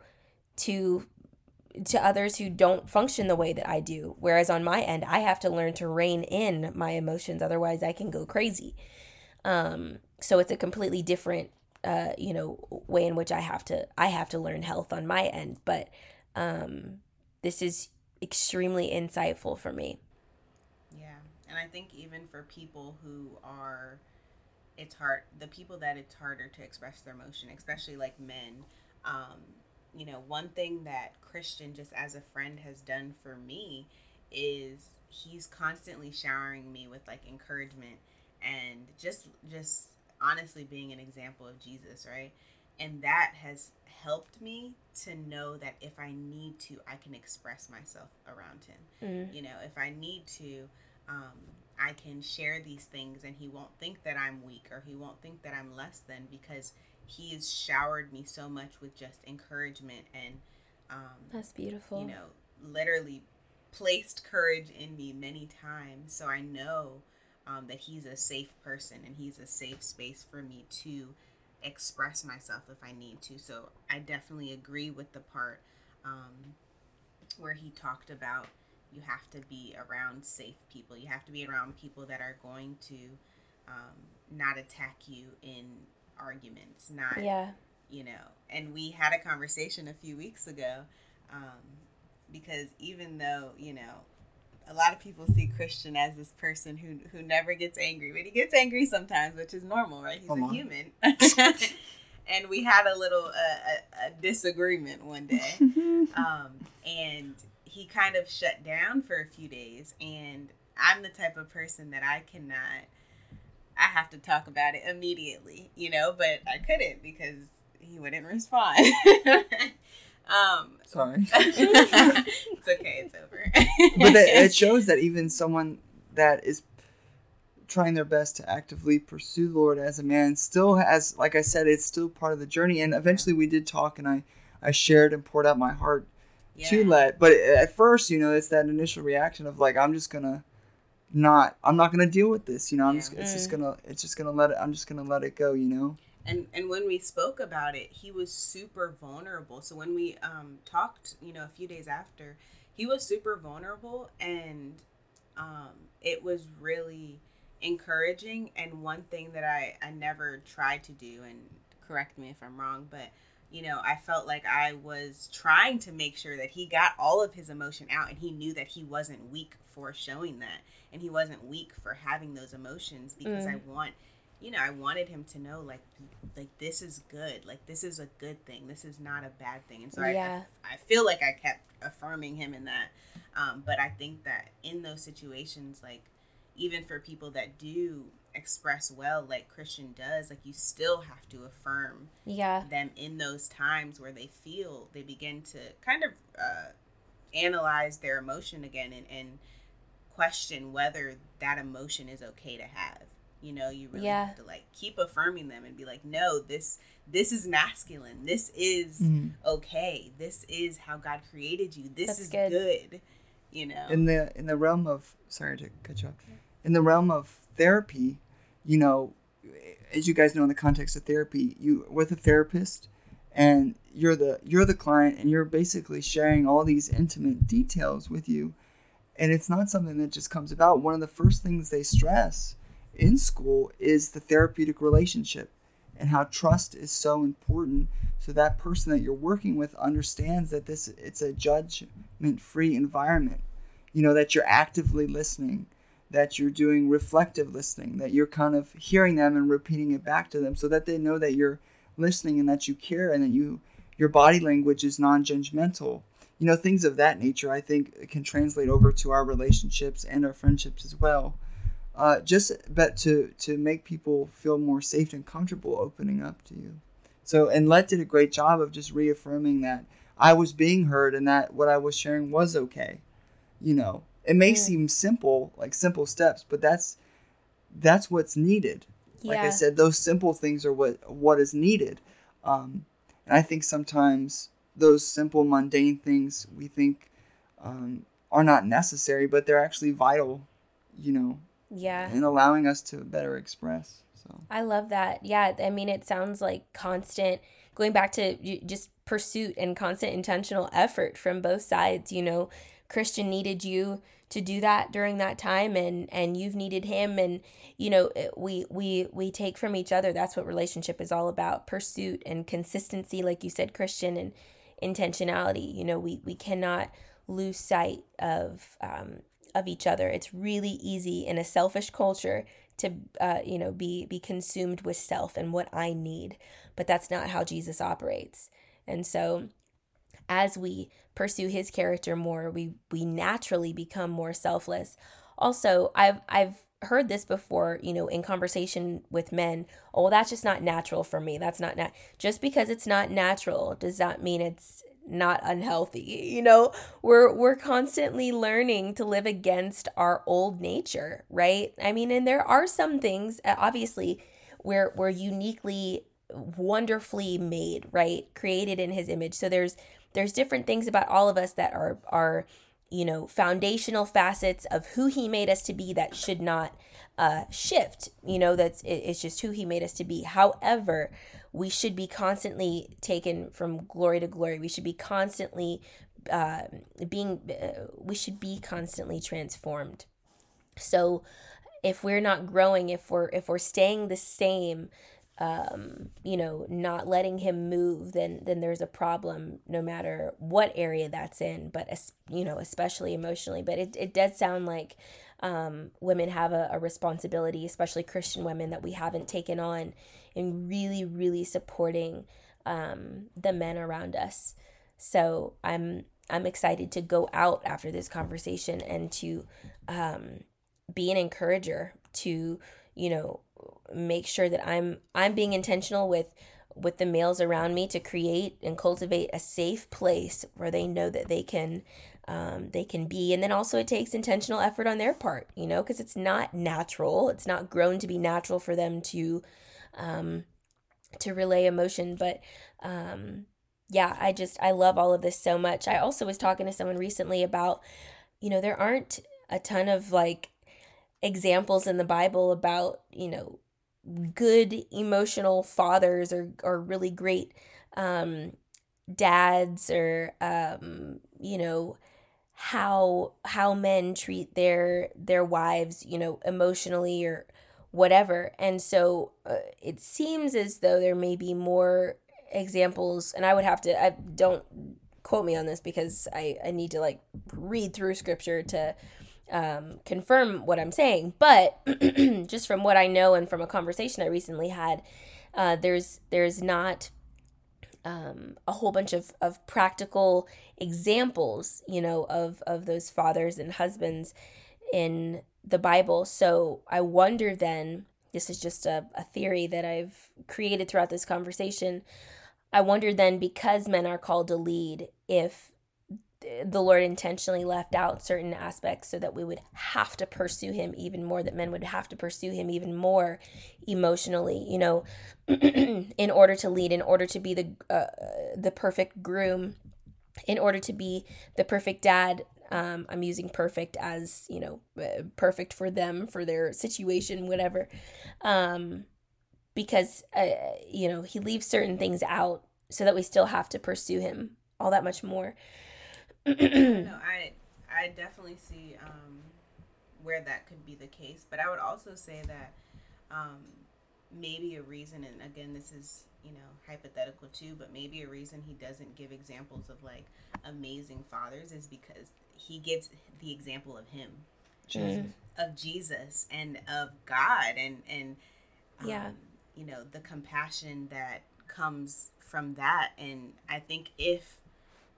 to to others who don't function the way that I do. Whereas on my end, I have to learn to rein in my emotions, otherwise, I can go crazy. Um, so it's a completely different, uh, you know, way in which I have to I have to learn health on my end. But um, this is extremely insightful for me. And I think even for people who are, it's hard. The people that it's harder to express their emotion, especially like men. Um, you know, one thing that Christian, just as a friend, has done for me is he's constantly showering me with like encouragement and just just honestly being an example of Jesus, right? And that has helped me to know that if I need to, I can express myself around him. Mm. You know, if I need to, um, I can share these things and he won't think that I'm weak or he won't think that I'm less than because he has showered me so much with just encouragement and um, that's beautiful. You know, literally placed courage in me many times, so I know um, that he's a safe person and he's a safe space for me to express myself if I need to. So I definitely agree with the part um, where he talked about you have to be around safe people. You have to be around people that are going to um, not attack you in arguments, not yeah, you know. And we had a conversation a few weeks ago um, because even though you know a lot of people see Christian as this person who who never gets angry, but he gets angry sometimes, which is normal, right? He's a human. and we had a little uh, a, a, disagreement one day, um, and he kind of shut down for a few days. And I'm the type of person that I cannot I have to talk about it immediately, you know, but I couldn't because he wouldn't respond. um, Sorry. it's okay, it's over. but it shows that even someone that is trying their best to actively pursue the Lord as a man still has, like I said, it's still part of the journey. And eventually we did talk and I, I shared and poured out my heart yeah. to let. But at first, you know, it's that initial reaction of like, I'm just to not i'm not gonna deal with this you know i'm yeah. just it's just gonna it's just gonna let it i'm just gonna let it go you know and and when we spoke about it he was super vulnerable so when we um talked you know a few days after he was super vulnerable and um it was really encouraging and one thing that i i never tried to do and correct me if i'm wrong but you know, I felt like I was trying to make sure that he got all of his emotion out and he knew that he wasn't weak for showing that and he wasn't weak for having those emotions because mm. I want you know, I wanted him to know like like this is good. Like this is a good thing. This is not a bad thing. And so yeah. I I feel like I kept affirming him in that. Um, but I think that in those situations like even for people that do express well like Christian does, like you still have to affirm yeah. them in those times where they feel they begin to kind of uh, analyze their emotion again and, and question whether that emotion is okay to have. You know, you really yeah. have to like keep affirming them and be like, no, this this is masculine. This is mm-hmm. okay. This is how God created you. This That's is good. good. You know. In the in the realm of sorry to cut you off. In the realm of therapy, you know, as you guys know in the context of therapy, you with a therapist and you're the you're the client and you're basically sharing all these intimate details with you and it's not something that just comes about. One of the first things they stress in school is the therapeutic relationship and how trust is so important so that person that you're working with understands that this it's a judgment free environment you know that you're actively listening that you're doing reflective listening, that you're kind of hearing them and repeating it back to them so that they know that you're listening and that you care and that you your body language is non-judgmental. You know, things of that nature I think can translate over to our relationships and our friendships as well. uh, just but to to make people feel more safe and comfortable opening up to you. So and Let did a great job of just reaffirming that I was being heard and that what I was sharing was okay. You know, it may Mm. seem simple, like simple steps, but that's that's what's needed. Like I said, those simple things are what what is needed. Um, and I think sometimes those simple, mundane things we think um, are not necessary, but they're actually vital. You know, Yeah. in allowing us to better express. So I love that. Yeah, I mean, it sounds like constant going back to just pursuit and constant intentional effort from both sides. You know, Christian needed you to do that during that time, and and you've needed him, and you know, we we we take from each other. That's what relationship is all about: pursuit and consistency, like you said, Christian, and intentionality. You know, we we cannot lose sight of um, of each other. It's really easy in a selfish culture to uh, you know be be consumed with self and what I need, but that's not how Jesus operates. And so, as we pursue His character more, we we naturally become more selfless. Also, I've I've heard this before, you know, in conversation with men. Oh, that's just not natural for me. That's not nat. Just because it's not natural does not mean it's not unhealthy. You know, we're we're constantly learning to live against our old nature, right? I mean, and there are some things uh, obviously we're we're uniquely wonderfully made, right? Created in his image. So there's there's different things about all of us that are are you know foundational facets of who he made us to be that should not uh shift you know that's it, it's just who he made us to be. However we should be constantly taken from glory to glory. We should be constantly uh, being uh, we should be constantly transformed. So if we're not growing if we're if we're staying the same um you know not letting him move then then there's a problem no matter what area that's in but es- you know especially emotionally. But it, it does sound like um women have a, a responsibility especially christian women that we haven't taken on in really really supporting um the men around us. So i'm i'm excited to go out after this conversation and to um be an encourager to you know make sure that i'm i'm being intentional with with the males around me to create and cultivate a safe place where they know that they can um, they can be. And then also it takes intentional effort on their part you know because it's not natural. It's not grown to be natural for them to um, to relay emotion. But um, yeah i just i love all of this so much. I also was talking to someone recently about you know there aren't a ton of like examples in the bible about you know good emotional fathers or or really great um dads or um you know how how men treat their their wives you know emotionally or whatever. And so uh, it seems as though there may be more examples and i would have to i don't quote me on this because i i need to like read through scripture to um, confirm what I'm saying, but just from what I know and from a conversation I recently had, uh, there's there's not um, a whole bunch of, of practical examples, you know, of of those fathers and husbands in the Bible. So I wonder then, this is just a, a theory that I've created throughout this conversation. I wonder then, because men are called to lead, if the Lord intentionally left out certain aspects so that we would have to pursue him even more, that men would have to pursue him even more emotionally, you know, in order to lead, in order to be the uh, the perfect groom, in order to be the perfect dad. Um, I'm using perfect as, you know, uh, perfect for them, for their situation, whatever. Um, because, uh, you know, he leaves certain things out so that we still have to pursue him all that much more. No, I I definitely see um, where that could be the case, but I would also say that um, maybe a reason, and again, this is you know hypothetical too, but maybe a reason he doesn't give examples of like amazing fathers is because he gives the example of him, Jesus. of Jesus, and of God, and and um, Yeah. you know the compassion that comes from that, and I think if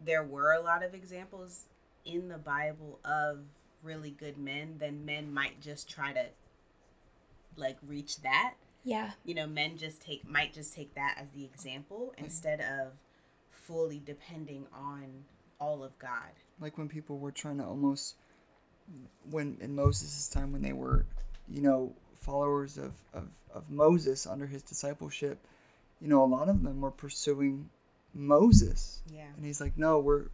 there were a lot of examples in the Bible of really good men, then men might just try to like reach that. Yeah. You know, men just take might just take that as the example mm-hmm. instead of fully depending on all of God. like when people were trying to almost when in Moses' time when they were you know followers of, of, of Moses under his discipleship you know a lot of them were pursuing Moses Yeah. and he's like no we're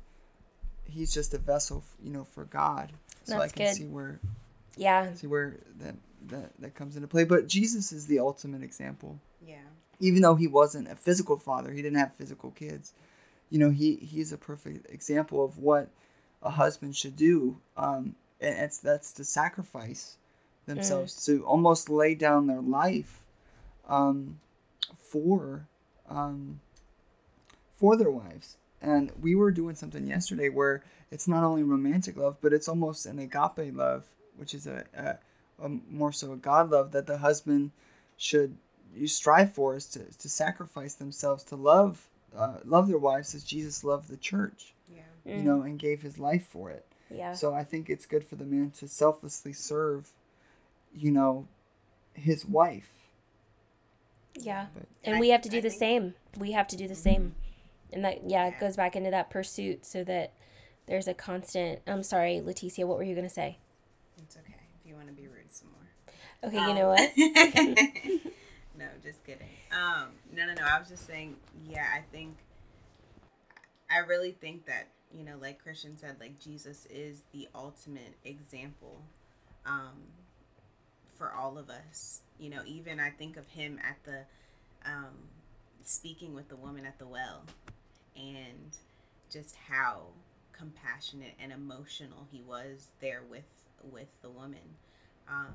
he's just a vessel you know for God so I can good. see where Yeah. see where that, that that comes into play but Jesus is the ultimate example Yeah. even though he wasn't a physical father, he didn't have physical kids. You know, he he's a perfect example of what a husband should do. Um, and it's that's to sacrifice themselves to almost lay down their life, um, for, um, for their wives. And we were doing something yesterday where it's not only romantic love, but it's almost an agape love, which is a, a, a more so a God love that the husband should you strive for is to, to sacrifice themselves to love uh, love their wives as Jesus loved the church, Yeah. you know, and gave his life for it. Yeah. So I think it's good for the man to selflessly serve, you know, his wife. Yeah. But And I- we have to do I the think- same. We have to do the same. And that yeah, it goes back into that pursuit so that there's a constant I'm sorry, Leticia, what were you gonna say? It's okay if you want to be rude some more. Okay, you Um, know what? no, just kidding. Um, no, no, no. I was just saying. Yeah, I think. I really think that you know, like Christian said, like Jesus is the ultimate example, um, for all of us. You know, even I think of him at the, um, speaking with the woman at the well, and just how compassionate and emotional he was there with with the woman um,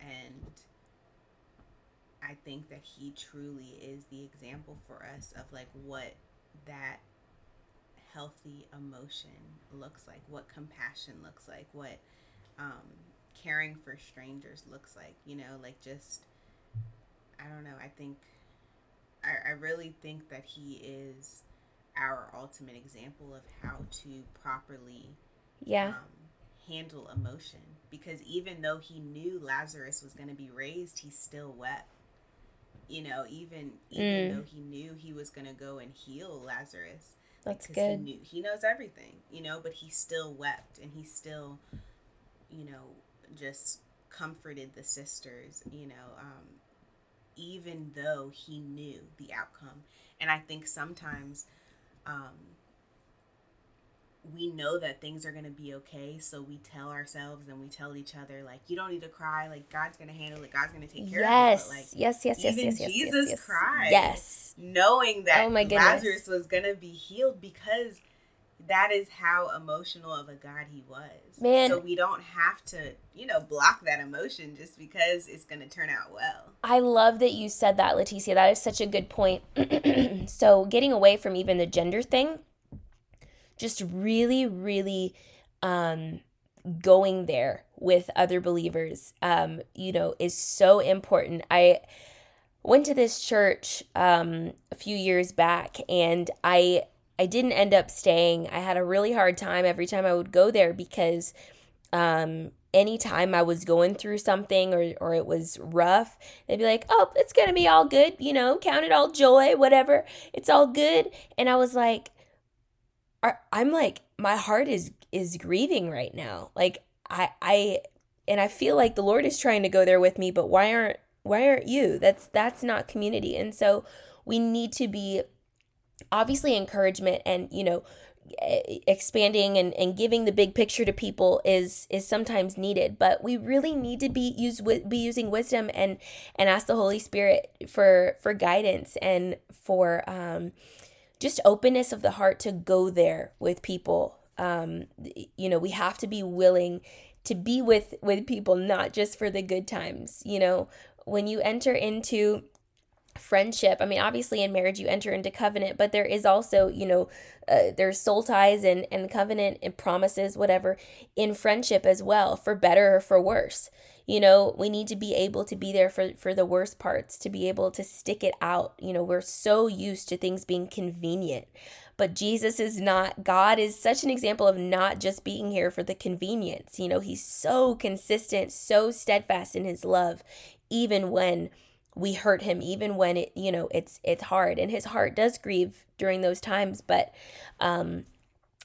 and I think that he truly is the example for us of like what that healthy emotion looks like, what compassion looks like, what um, caring for strangers looks like. You know, like just I don't know. I think I, I really think that he is our ultimate example of how to properly Yeah. um, handle emotion because even though he knew Lazarus was going to be raised, he still wept. You know, even even Mm. though he knew he was going to go and heal Lazarus, That's because he good. knew he knows everything. You know, but he still wept and he still, you know, just comforted the sisters. You know, um, even though he knew the outcome, and I think sometimes. Um, we know that things are going to be okay so we tell ourselves and we tell each other like you don't need to cry like god's going to handle it god's going to take care Yes. of it but like yes, yes, yes, yes, yes. Jesus yes, yes. cried. Yes. knowing that Oh my goodness. lazarus was going to be healed because that is how emotional of a god he was Man. so we don't have to you know block that emotion just because it's going to turn out well I love that you said that, Leticia. That is such a good point. so, getting away from even the gender thing, just really, really um, going there with other believers, um, you know, is so important. I went to this church um, a few years back, and I I didn't end up staying. I had a really hard time every time I would go there because um anytime I was going through something or or it was rough, they'd be like, "Oh, it's going to be all good, you know, count it all joy, whatever. It's all good." And I was like I'm like my heart is is grieving right now. Like I I and I feel like the Lord is trying to go there with me, but why aren't why aren't you? That's that's not community. And so we need to be obviously encouragement and you know expanding and, and giving the big picture to people is is sometimes needed. But we really need to be use be using wisdom and and ask the holy spirit for for guidance and for um just openness of the heart to go there with people. Um you know we have to be willing to be with with people not just for the good times you know. When you enter into friendship. I mean obviously in marriage you enter into covenant but there is also you know uh, there's soul ties and and covenant and promises whatever in friendship as well for better or for worse. You know we need to be able to be there for for the worst parts to be able to stick it out. You know we're so used to things being convenient. But Jesus is not, God is such an example of not just being here for the convenience. You know, He's so consistent, so steadfast in His love, even when we hurt him even when it you know it's it's hard. And his heart does grieve during those times but um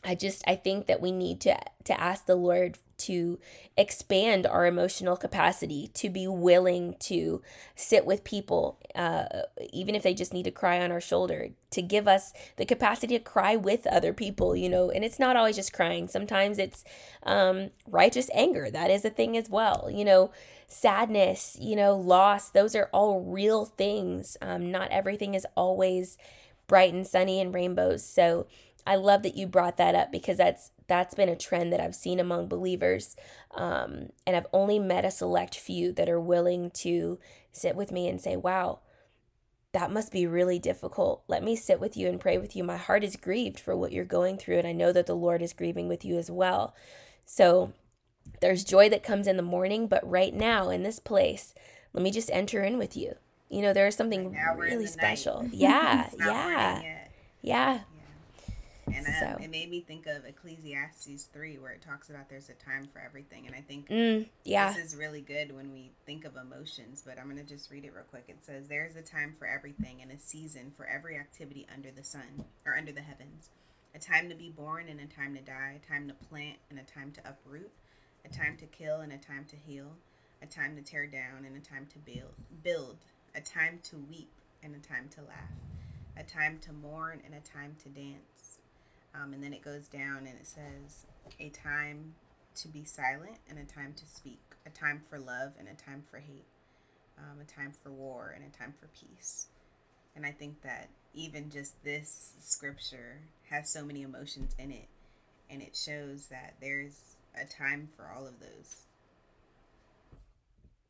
i just i think that we need to to ask the lord to expand our emotional capacity to be willing to sit with people uh, even if they just need to cry on our shoulder to give us the capacity to cry with other people you know? And it's not always just crying. Sometimes it's um, righteous anger. That is a thing as well you know? Sadness, you know, loss, those are all real things. Um, not everything is always bright and sunny and rainbows. So I love that you brought that up because that's that's been a trend that I've seen among believers. Um, and I've only met a select few that are willing to sit with me and say, wow, that must be really difficult. Let me sit with you and pray with you. My heart is grieved for what you're going through, and I know that the Lord is grieving with you as well. So there's joy that comes in the morning, but right now in this place, let me just enter in with you. You know, there's something Now we're in really special. Yeah, yeah, yeah. And um, it made me think of Ecclesiastes 3, where it talks about there's a time for everything. And I think Mm, yeah. this is really good when we think of emotions, but I'm going to just read it real quick. It says, There's a time for everything and a season for every activity under the sun or under the heavens. A time to be born and a time to die, a time to plant and a time to uproot, a time to kill and a time to heal, a time to tear down and a time to build, build, a time to weep and a time to laugh, a time to mourn and a time to dance. Um, and then it goes down and it says, a time to be silent and a time to speak, a time for love and a time for hate, um, a time for war and a time for peace. And I think that even just this scripture has so many emotions in it, and it shows that there's a time for all of those.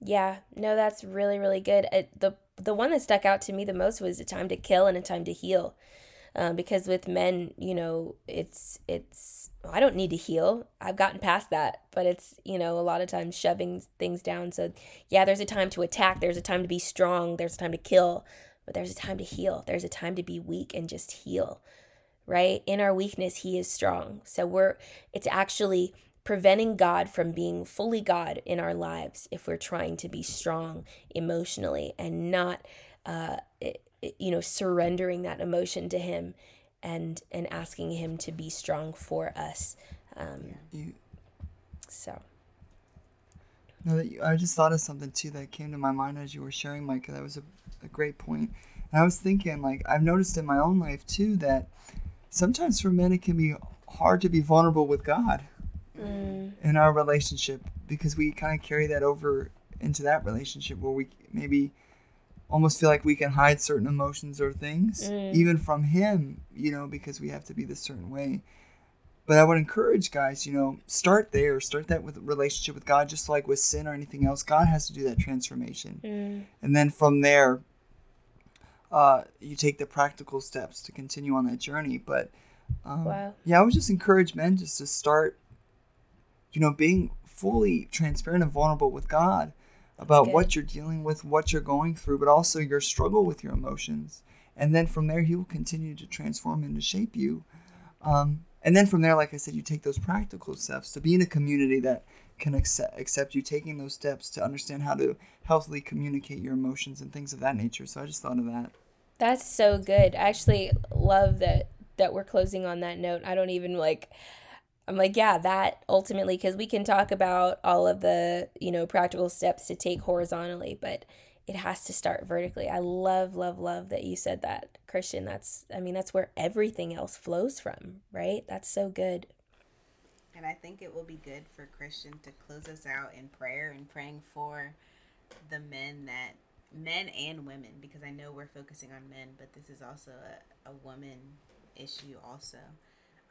Yeah, no, that's really, really good. The the one that stuck out to me the most was a time to kill and a time to heal, um, because with men, you know, it's it's I don't need to heal. I've gotten past that, but it's you know a lot of times shoving things down. So yeah, there's a time to attack. There's a time to be strong. There's a time to kill, but there's a time to heal. There's a time to be weak and just heal. Right in our weakness, He is strong. So we're it's actually preventing God from being fully God in our lives if we're trying to be strong emotionally and not, uh, you know, surrendering that emotion to Him and and asking Him to be strong for us. Um, You, so No, that you, I just thought of something too that came to my mind as you were sharing, Micah. That was a, a great point. And I was thinking, like, I've noticed in my own life too that sometimes for men it can be hard to be vulnerable with God mm, in our relationship because we kind of carry that over into that relationship where we maybe almost feel like we can hide certain emotions or things Mm. even from him you know because we have to be this certain way. But i would encourage guys you know start there. Start that with relationship with god just like with sin or anything else. God has to do that transformation. Mm, and then from there uh, you take the practical steps to continue on that journey. But um, Wow. yeah i would just encourage men just to start you know being fully transparent and vulnerable with god about what you're dealing with what you're going through but also your struggle with your emotions and then from there he will continue to transform and to shape you um, and then from there like i said you take those practical steps to be in a community that can accept, accept you taking those steps to understand how to healthily communicate your emotions and things of that nature so i just thought of that that's so good. I actually love that that we're closing on that note. I don't even like. I'm like, yeah, that ultimately, because we can talk about all of the, you know, practical steps to take horizontally, but it has to start vertically. I love, love, love that you said that, Christian. That's, I mean, that's where everything else flows from, right? That's so good. And I think it will be good for Christian to close us out in prayer and praying for the men that men and women because I know we're focusing on men, but this is also a, a woman issue also.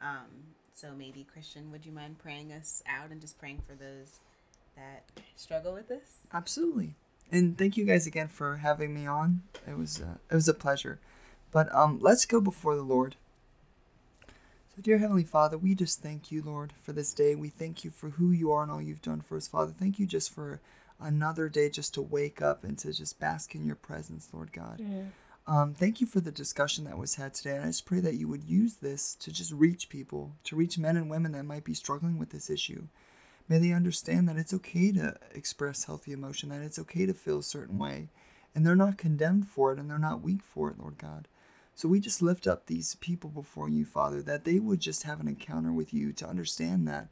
Um, so maybe Christian, would you mind praying us out and just praying for those that struggle with this? Absolutely. And thank you guys again for having me on. It was uh, it was a pleasure. But um, let's go before the Lord. So, dear Heavenly Father, we just thank you, Lord, for this day. We thank you for who you are and all you've done for us, Father. Thank you just for another day just to wake up and to just bask in your presence, Lord God. Um, thank you for the discussion that was had today. And I just pray that you would use this to just reach people, to reach men and women that might be struggling with this issue. May they understand that it's okay to express healthy emotion, that it's okay to feel a certain way, and they're not condemned for it and they're not weak for it, Lord God. So we just lift up these people before you, Father, that they would just have an encounter with you to understand that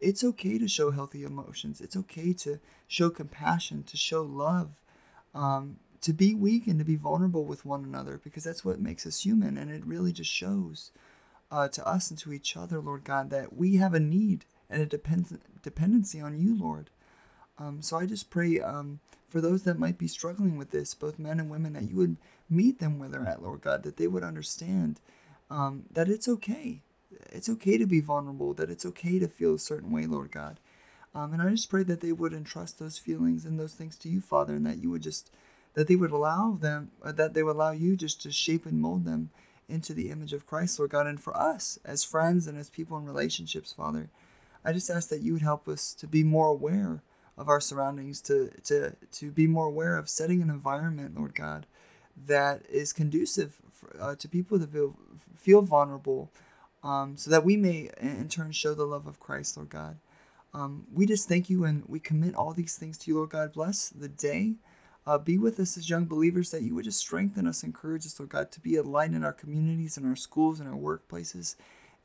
it's okay to show healthy emotions. It's okay to show compassion, to show love, um, to be weak and to be vulnerable with one another, because that's what makes us human. And it really just shows uh, to us and to each other, Lord God, that we have a need and a depend- dependency on you, Lord. Um, so I just pray um, for those that might be struggling with this, both men and women, that you would meet them where they're at, Lord God, that they would understand um, that it's okay. It's okay to be vulnerable, that it's okay to feel a certain way, Lord God. Um, and I just pray that they would entrust those feelings and those things to you, Father, and that you would just, that they would allow them, uh, that they would allow you just to shape and mold them into the image of Christ, Lord God. And for us, as friends and as people in relationships, Father, I just ask that you would help us to be more aware of our surroundings, to, to, to be more aware of setting an environment, Lord God, that is conducive for, uh, to people to feel, feel vulnerable, um, so that we may in turn show the love of Christ, Lord God. Um, we just thank you and we commit all these things to you, Lord God. Bless the day. Uh, be with us as young believers that you would just strengthen us, encourage us, Lord God, to be a light in our communities, in our schools, in our workplaces,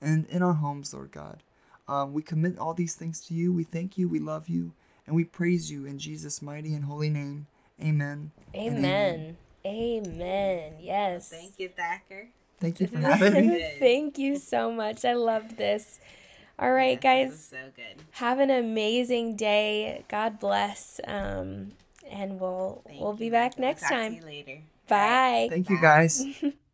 and in our homes, Lord God. Um, we commit all these things to you. We thank you, we love you, and we praise you in Jesus' mighty and holy name. Amen. Amen. Amen. Yes. Thank you, Thacker. Thank you for having me. Thank you so much. I loved this. All right, Yes, guys. so good. Have an amazing day. God bless. Um, and we'll Thank we'll you, be back Micah. next Talk to time. you later. Bye. Thank you, guys.